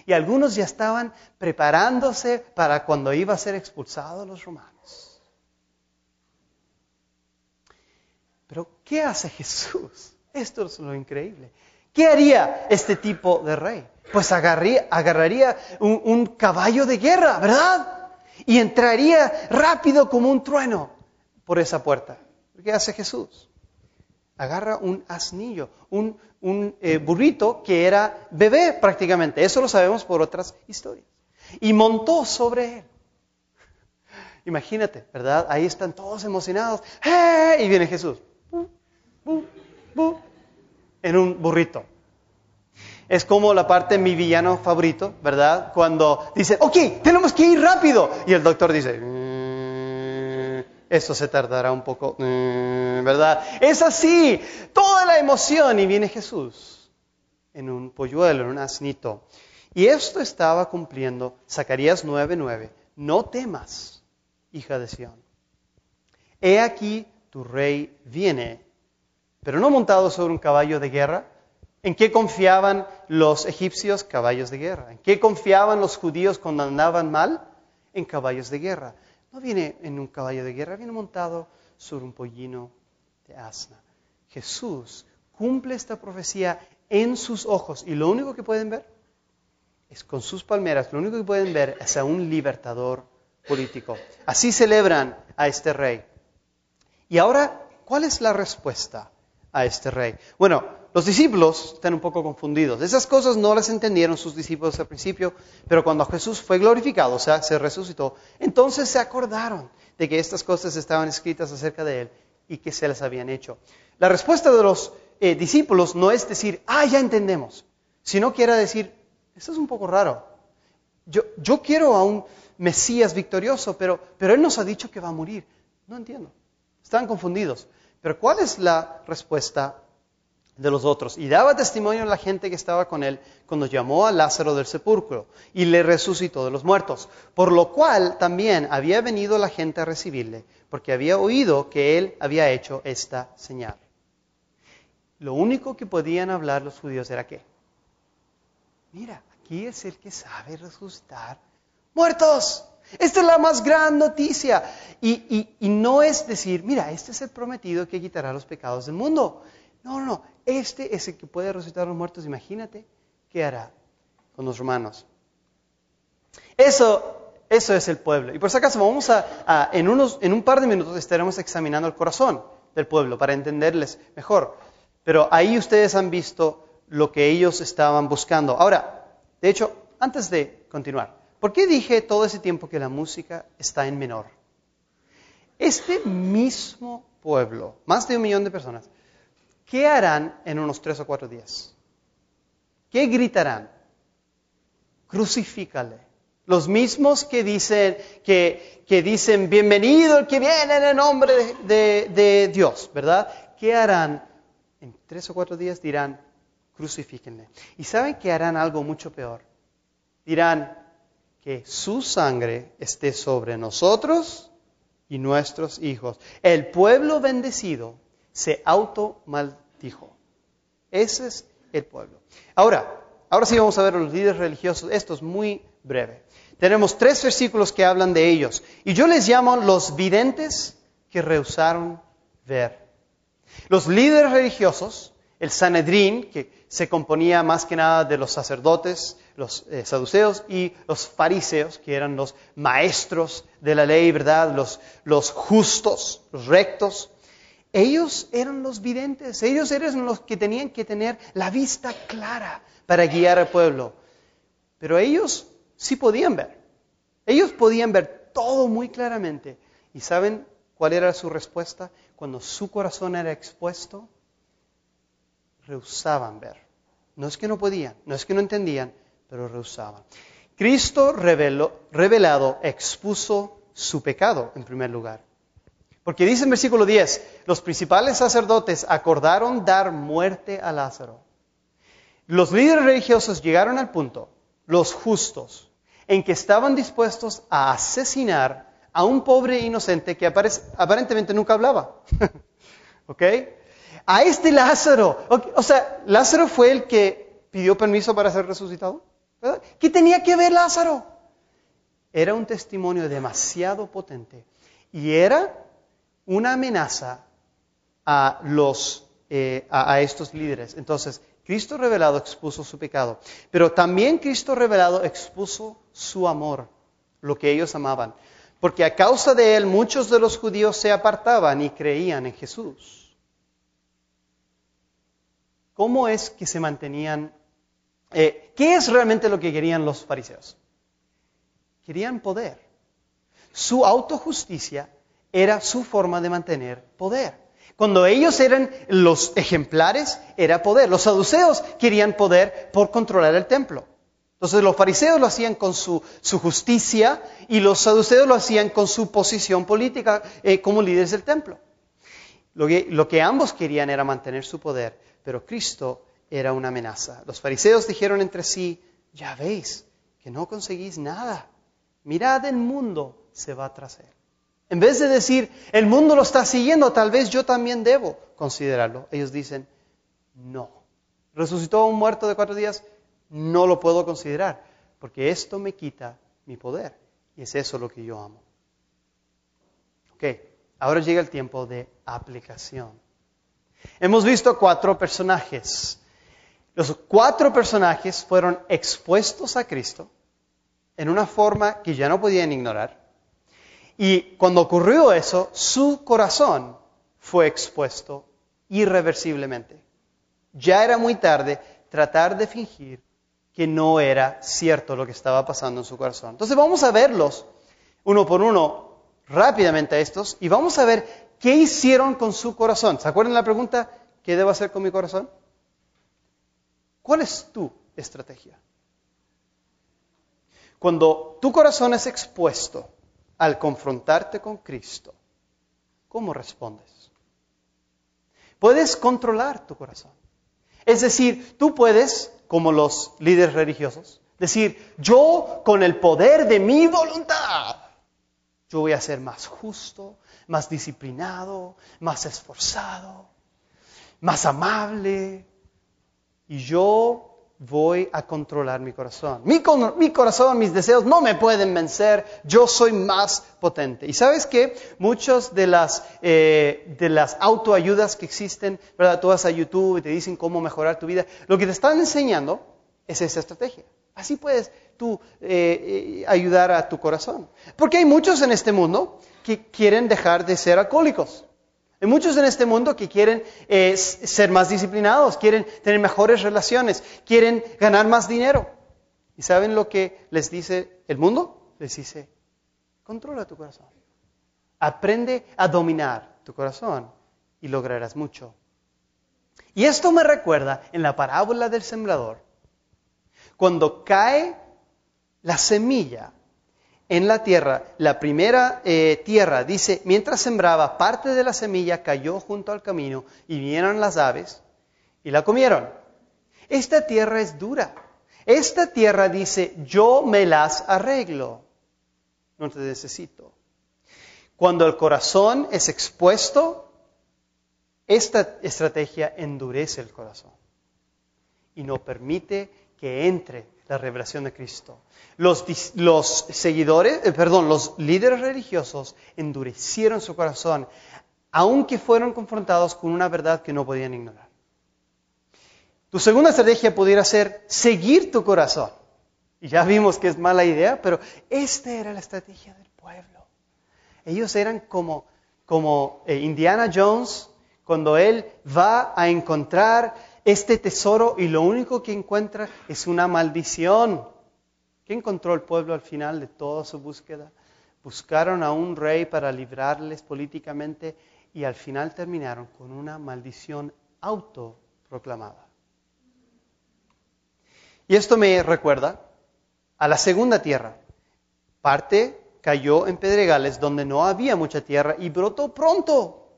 S1: Y algunos ya estaban preparándose para cuando iba a ser expulsado los romanos. Pero ¿qué hace Jesús? Esto es lo increíble. ¿Qué haría este tipo de rey? Pues agarraría, un, un caballo de guerra, ¿verdad? Y entraría rápido como un trueno por esa puerta. ¿Qué hace Jesús? Agarra un asnillo, un, un eh, burrito que era bebé prácticamente. Eso lo sabemos por otras historias. Y montó sobre él. Imagínate, ¿verdad? Ahí están todos emocionados. ¡Eh! Y viene Jesús. en un burrito. Es como la parte de mi villano favorito, ¿verdad? Cuando dice, ok, tenemos que ir rápido. Y el doctor dice, esto se tardará un poco, mm, ¿verdad? Es así, toda la emoción. Y viene Jesús en un polluelo, en un asnito. Y esto estaba cumpliendo Zacarías 9:9. No temas, hija de Sión. He aquí tu rey viene, pero no montado sobre un caballo de guerra. ¿En qué confiaban los egipcios? Caballos de guerra. ¿En qué confiaban los judíos cuando andaban mal? En caballos de guerra. No viene en un caballo de guerra, viene montado sobre un pollino de asna. Jesús cumple esta profecía en sus ojos y lo único que pueden ver es con sus palmeras, lo único que pueden ver es a un libertador político. Así celebran a este rey. Y ahora, ¿cuál es la respuesta a este rey? Bueno, los discípulos están un poco confundidos. Esas cosas no las entendieron sus discípulos al principio, pero cuando Jesús fue glorificado, o sea, se resucitó, entonces se acordaron de que estas cosas estaban escritas acerca de él y que se las habían hecho. La respuesta de los eh, discípulos no es decir, ah, ya entendemos, sino que era decir, esto es un poco raro. Yo, yo quiero a un Mesías victorioso, pero, pero Él nos ha dicho que va a morir. No entiendo. Están confundidos. Pero ¿cuál es la respuesta de los otros? Y daba testimonio a la gente que estaba con Él cuando llamó a Lázaro del sepulcro y le resucitó de los muertos. Por lo cual también había venido la gente a recibirle, porque había oído que Él había hecho esta señal. Lo único que podían hablar los judíos era qué? mira, aquí es el que sabe resucitar muertos. Esta es la más gran noticia. Y, no es decir, mira, este es el prometido que quitará los pecados del mundo. No, no. Este es el que puede resucitar a los muertos. Imagínate qué hará con los romanos. Eso, eso es el pueblo. Y por si acaso, vamos a, en, unos, en un par de minutos estaremos examinando el corazón del pueblo para entenderles mejor. Pero ahí ustedes han visto lo que ellos estaban buscando. Ahora, de hecho, antes de continuar, ¿por qué dije todo ese tiempo que la música está en menor? Este mismo pueblo, más de un millón de personas, ¿qué harán en unos tres o cuatro días? ¿Qué gritarán? Crucifícale. Los mismos que dicen, que, dicen bienvenido el que viene en el nombre de, de Dios, ¿verdad? ¿Qué harán? En tres o cuatro días dirán, crucifíquenle. Y saben que harán algo mucho peor. Dirán que su sangre esté sobre nosotros y nuestros hijos. El pueblo bendecido se auto maldijo. Ese es el pueblo. Ahora, ahora sí vamos a ver a los líderes religiosos. Esto es muy breve. Tenemos tres versículos que hablan de ellos. Y yo les llamo los videntes que rehusaron ver. Los líderes religiosos, el Sanedrín, que se componía más que nada de los sacerdotes, los eh, saduceos y los fariseos, que eran los maestros de la ley, ¿verdad? Los, los justos, los rectos. Ellos eran los videntes, ellos eran los que tenían que tener la vista clara para guiar al pueblo. Pero ellos sí podían ver. Ellos podían ver todo muy claramente. ¿Y saben cuál era su respuesta? Cuando su corazón era expuesto, rehusaban ver. No es que no podían, no es que no entendían, pero rehusaban. Cristo revelado expuso su pecado en primer lugar. Porque dice en versículo 10, los principales sacerdotes acordaron dar muerte a Lázaro. Los líderes religiosos llegaron al punto, los justos, en que estaban dispuestos a asesinar a un pobre inocente que aparentemente nunca hablaba. [laughs] ¿Ok? a este Lázaro. O sea, Lázaro fue el que pidió permiso para ser resucitado. ¿Qué tenía que ver Lázaro? Era un testimonio demasiado potente y era una amenaza a, los, eh, a, estos líderes. Entonces, Cristo revelado expuso su pecado, pero también Cristo revelado expuso su amor, lo que ellos amaban, porque a causa de él muchos de los judíos se apartaban y creían en Jesús. ¿Cómo es que se mantenían? eh, ¿Qué es realmente lo que querían los fariseos? Querían poder. Su autojusticia era su forma de mantener poder. Cuando ellos eran los ejemplares, era poder. Los saduceos querían poder por controlar el templo. Entonces los fariseos lo hacían con su, su justicia y los saduceos lo hacían con su posición política eh, como líderes del templo. Lo que, lo que ambos querían era mantener su poder, pero Cristo era una amenaza. Los fariseos dijeron entre sí, ya veis que no conseguís nada. Mirad el mundo se va tras él. En vez de decir, el mundo lo está siguiendo, tal vez yo también debo considerarlo, ellos dicen, no. Resucitó un muerto de cuatro días, no lo puedo considerar, porque esto me quita mi poder. Y es eso lo que yo amo. Ok, ahora llega el tiempo de aplicación. Hemos visto cuatro personajes. Los cuatro personajes fueron expuestos a Cristo en una forma que ya no podían ignorar. Y cuando ocurrió eso, su corazón fue expuesto irreversiblemente. Ya era muy tarde tratar de fingir que no era cierto lo que estaba pasando en su corazón. Entonces vamos a verlos uno por uno rápidamente a estos y vamos a ver qué hicieron con su corazón. ¿Se acuerdan la pregunta? ¿Qué debo hacer con mi corazón? ¿Cuál es tu estrategia? Cuando tu corazón es expuesto al confrontarte con Cristo, ¿cómo respondes? Puedes controlar tu corazón. Es decir, tú puedes, como los líderes religiosos, decir, yo con el poder de mi voluntad, yo voy a ser más justo, más disciplinado, más esforzado, más amable, y yo voy a controlar mi corazón. Mi, corazón, mis deseos no me pueden vencer, yo soy más potente. Y sabes que muchas de las, eh, de las autoayudas que existen, ¿verdad? Tú a YouTube y te dicen cómo mejorar tu vida. Lo que te están enseñando es esa estrategia. Así puedes tú eh, eh, ayudar a tu corazón. Porque hay muchos en este mundo que quieren dejar de ser alcohólicos. Hay muchos en este mundo que quieren eh, ser más disciplinados, quieren tener mejores relaciones, quieren ganar más dinero. ¿Y saben lo que les dice el mundo? Les dice, controla tu corazón. Aprende a dominar tu corazón y lograrás mucho. Y esto me recuerda en la parábola del sembrador, cuando cae la semilla en la tierra, la primera eh, tierra, dice, mientras sembraba, parte de la semilla cayó junto al camino y vinieron las aves y la comieron. Esta tierra es dura. Esta tierra dice, yo me las arreglo. No te necesito. Cuando el corazón es expuesto, esta estrategia endurece el corazón y no permite que entre la revelación de Cristo. Los, los seguidores, eh, perdón, los líderes religiosos endurecieron su corazón, aunque fueron confrontados con una verdad que no podían ignorar. Tu segunda estrategia pudiera ser seguir tu corazón. Y ya vimos que es mala idea, pero esta era la estrategia del pueblo. Ellos eran como, como eh, Indiana Jones cuando él va a encontrar este tesoro y lo único que encuentra es una maldición. ¿Qué encontró el pueblo al final de toda su búsqueda? Buscaron a un rey para librarles políticamente y al final terminaron con una maldición autoproclamada. Y esto me recuerda a la segunda tierra. Parte cayó en pedregales donde no había mucha tierra y brotó pronto.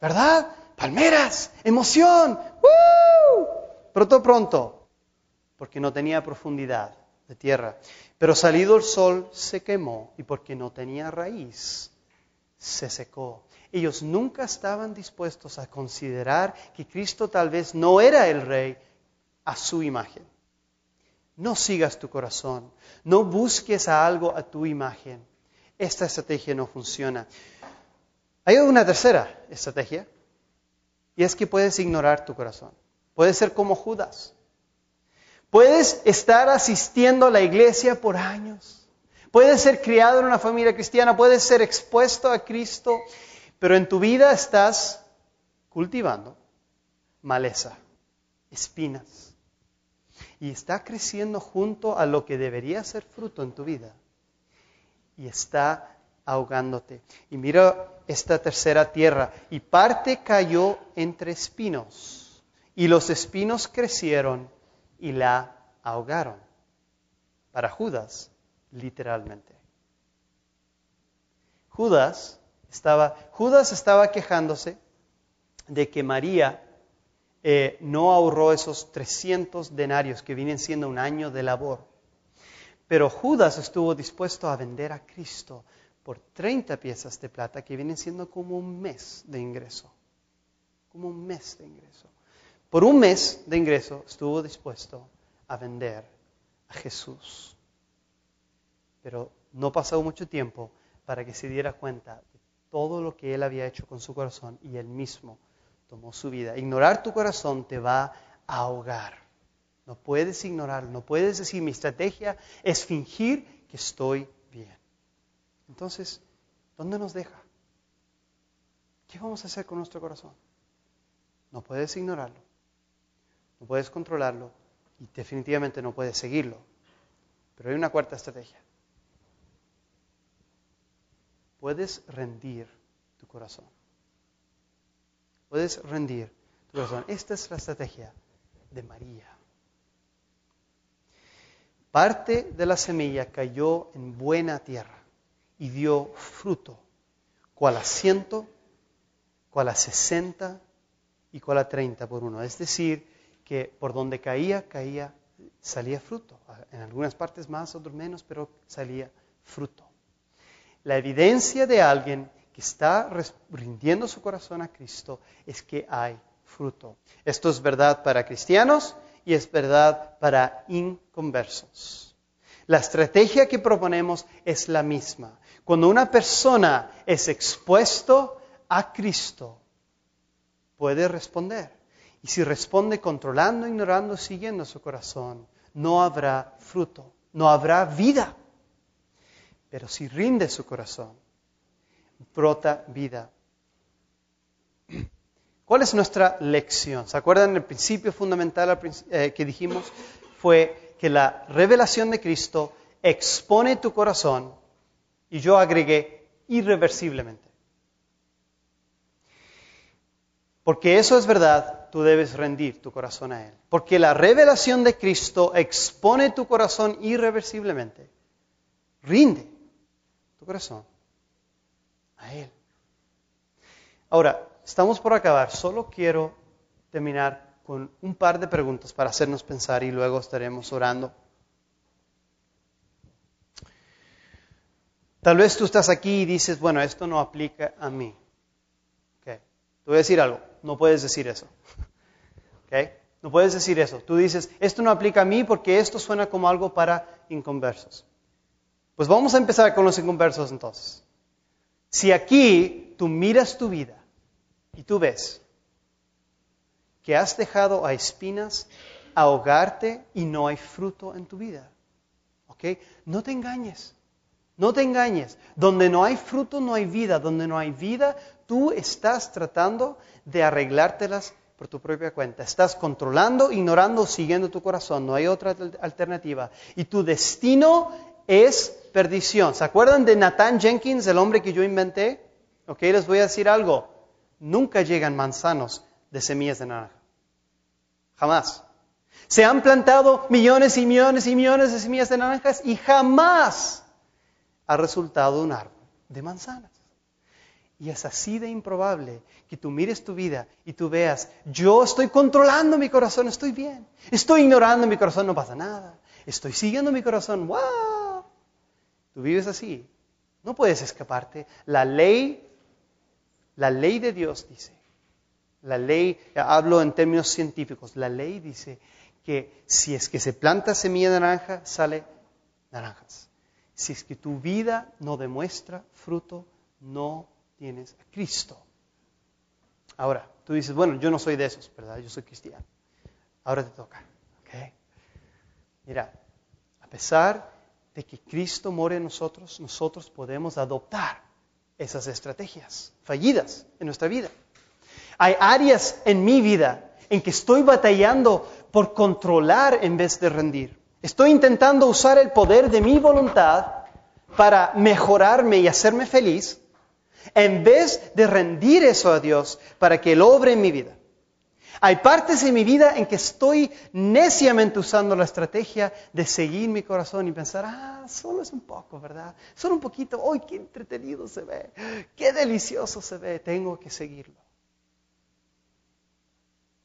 S1: ¿Verdad? Palmeras, emoción, ¡Woo! brotó pronto, porque no tenía profundidad de tierra. Pero salido el sol se quemó y porque no tenía raíz, se secó. Ellos nunca estaban dispuestos a considerar que Cristo tal vez no era el rey a su imagen. No sigas tu corazón, no busques a algo a tu imagen. Esta estrategia no funciona. Hay una tercera estrategia Y es que puedes ignorar tu corazón. Puedes ser como Judas. Puedes estar asistiendo a la iglesia por años. Puedes ser criado en una familia cristiana. Puedes ser expuesto a Cristo. Pero en tu vida estás cultivando maleza, espinas. Y está creciendo junto a lo que debería ser fruto en tu vida. Y está ahogándote. Y mira esta tercera tierra. Y parte cayó entre espinos. Y los espinos crecieron y la ahogaron. Para Judas, literalmente. Judas estaba, Judas estaba quejándose de que María eh, no ahorró esos 300 denarios que vienen siendo un año de labor. Pero Judas estuvo dispuesto a vender a Cristo por 30 piezas de plata que vienen siendo como un mes de ingreso. Como un mes de ingreso. Por un mes de ingreso estuvo dispuesto a vender a Jesús. Pero no pasó mucho tiempo para que se diera cuenta de todo lo que él había hecho con su corazón y él mismo tomó su vida. Ignorar tu corazón te va a ahogar. No puedes ignorarlo, no puedes decir mi estrategia es fingir que estoy. Entonces, ¿dónde nos deja? ¿Qué vamos a hacer con nuestro corazón? No puedes ignorarlo, no puedes controlarlo y definitivamente no puedes seguirlo. Pero hay una cuarta estrategia. Puedes rendir tu corazón. Puedes rendir tu corazón. Esta es la estrategia de María. Parte de la semilla cayó en buena tierra y dio fruto, cual a ciento, cual a sesenta y cual a treinta por uno. Es decir, que por donde caía, caía, salía fruto. En algunas partes más, otros menos, pero salía fruto. La evidencia de alguien que está rindiendo su corazón a Cristo es que hay fruto. Esto es verdad para cristianos y es verdad para inconversos. La estrategia que proponemos es la misma. Cuando una persona es expuesto a Cristo, puede responder. Y si responde controlando, ignorando, siguiendo su corazón, no habrá fruto, no habrá vida. Pero si rinde su corazón, brota vida. ¿Cuál es nuestra lección? ¿Se acuerdan el principio fundamental eh, que dijimos? Fue que la revelación de Cristo expone tu corazón y yo agregué irreversiblemente. Porque eso es verdad, tú debes rendir tu corazón a Él. Porque la revelación de Cristo expone tu corazón irreversiblemente. Rinde tu corazón a Él. Ahora, estamos por acabar. Solo quiero terminar con un par de preguntas para hacernos pensar y luego estaremos orando. Tal vez tú estás aquí y dices, bueno, esto no aplica a mí. Okay. Te voy a decir algo, no puedes decir eso. [laughs] Okay. No puedes decir eso. Tú dices, esto no aplica a mí porque esto suena como algo para inconversos. Pues vamos a empezar con los inconversos entonces. Si aquí tú miras tu vida y tú ves que has dejado a espinas ahogarte y no hay fruto en tu vida, ¿ok? No te engañes. No te engañes. Donde no hay fruto, no hay vida. Donde no hay vida, tú estás tratando de arreglártelas por tu propia cuenta. Estás controlando, ignorando, siguiendo tu corazón. No hay otra alternativa. Y tu destino es perdición. ¿Se acuerdan de Nathan Jenkins, el hombre que yo inventé? Ok, les voy a decir algo. Nunca llegan manzanos de semillas de naranja. Jamás. Se han plantado millones y millones y millones de semillas de naranjas y jamás ha resultado un árbol de manzanas. Y es así de improbable que tú mires tu vida y tú veas, yo estoy controlando mi corazón, estoy bien. Estoy ignorando mi corazón, no pasa nada. Estoy siguiendo mi corazón, wow. Tú vives así. No puedes escaparte. La ley, la ley de Dios dice, la ley, hablo en términos científicos, la ley dice que si es que se planta semilla de naranja, sale naranjas. Si es que tu vida no demuestra fruto, no tienes a Cristo. Ahora, tú dices, bueno, yo no soy de esos, ¿verdad? Yo soy cristiano. Ahora te toca. ¿ok? Mira, a pesar de que Cristo more en nosotros, nosotros podemos adoptar esas estrategias fallidas en nuestra vida. Hay áreas en mi vida en que estoy batallando por controlar en vez de rendir. Estoy intentando usar el poder de mi voluntad para mejorarme y hacerme feliz, en vez de rendir eso a Dios para que Él obre en mi vida. Hay partes en mi vida en que estoy neciamente usando la estrategia de seguir mi corazón y pensar, ah, solo es un poco, ¿verdad? Solo un poquito, ¡ay, qué entretenido se ve! ¡Qué delicioso se ve! Tengo que seguirlo.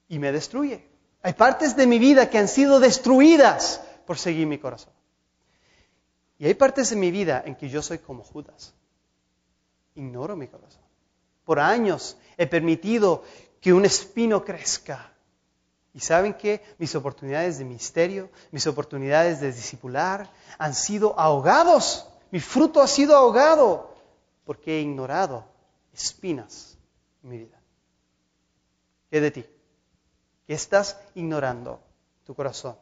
S1: Y me destruye. Hay partes de mi vida que han sido destruidas por seguir mi corazón. Y hay partes de mi vida en que yo soy como Judas. Ignoro mi corazón. Por años he permitido que un espino crezca. Y saben que mis oportunidades de misterio, mis oportunidades de discipular han sido ahogados. Mi fruto ha sido ahogado porque he ignorado espinas en mi vida. ¿Qué de ti? ¿Qué estás ignorando? Tu corazón.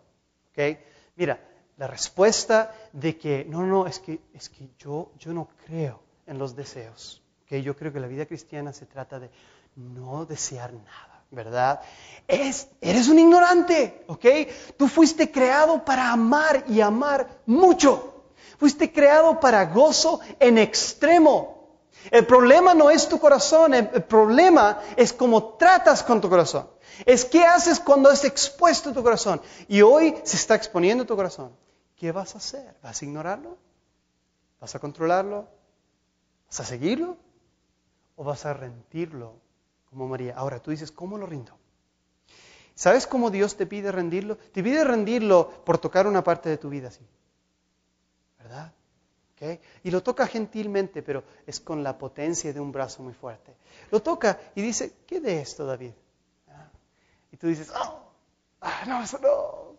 S1: ¿Okay? Mira, la respuesta de que no, no, es que, es que yo, yo no creo en los deseos. ¿Okay? Yo creo que la vida cristiana se trata de no desear nada, ¿verdad? Es, eres un ignorante, ¿ok? Tú fuiste creado para amar y amar mucho. Fuiste creado para gozo en extremo. El problema no es tu corazón, el, problema es cómo tratas con tu corazón. Es qué haces cuando es expuesto tu corazón. Y hoy se está exponiendo tu corazón. ¿Qué vas a hacer? ¿Vas a ignorarlo? ¿Vas a controlarlo? ¿Vas a seguirlo? ¿O vas a rendirlo como María. Ahora tú dices, ¿cómo lo rindo? ¿Sabes cómo Dios te pide rendirlo? Te pide rendirlo por tocar una parte de tu vida así. ¿Verdad? Y lo toca gentilmente, pero es con la potencia de un brazo muy fuerte. Lo toca y dice, ¿qué de esto, David? ¿Ah? Y tú dices, oh, ah, no, eso no.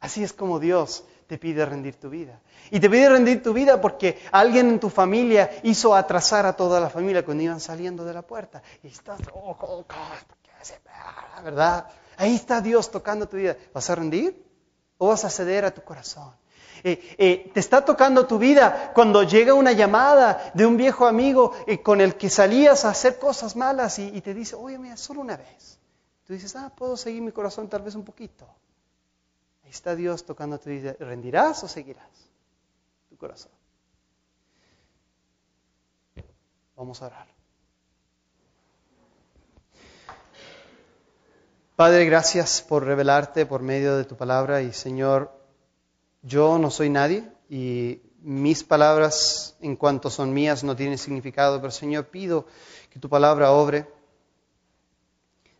S1: Así es como Dios te pide rendir tu vida. Y te pide rendir tu vida porque alguien en tu familia hizo atrasar a toda la familia cuando iban saliendo de la puerta. Y estás, oh, oh, oh ¿verdad? Ahí está Dios tocando tu vida. ¿Vas a rendir o vas a ceder a tu corazón? Eh, eh, te está tocando tu vida cuando llega una llamada de un viejo amigo eh, con el que salías a hacer cosas malas y, y te dice, oye, mira, solo una vez. Tú dices, ah, puedo seguir mi corazón tal vez un poquito. Ahí está Dios tocando tu vida. ¿Rendirás o seguirás tu corazón? Vamos a orar. Padre, gracias por revelarte por medio de tu palabra y Señor, yo no soy nadie y mis palabras en cuanto son mías no tienen significado, pero Señor, pido que tu palabra obre.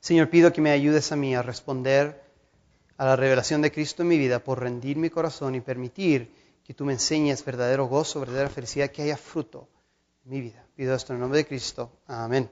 S1: Señor, pido que me ayudes a mí a responder a la revelación de Cristo en mi vida por rendir mi corazón y permitir que tú me enseñes verdadero gozo, verdadera felicidad, que haya fruto en mi vida. Pido esto en el nombre de Cristo. Amén.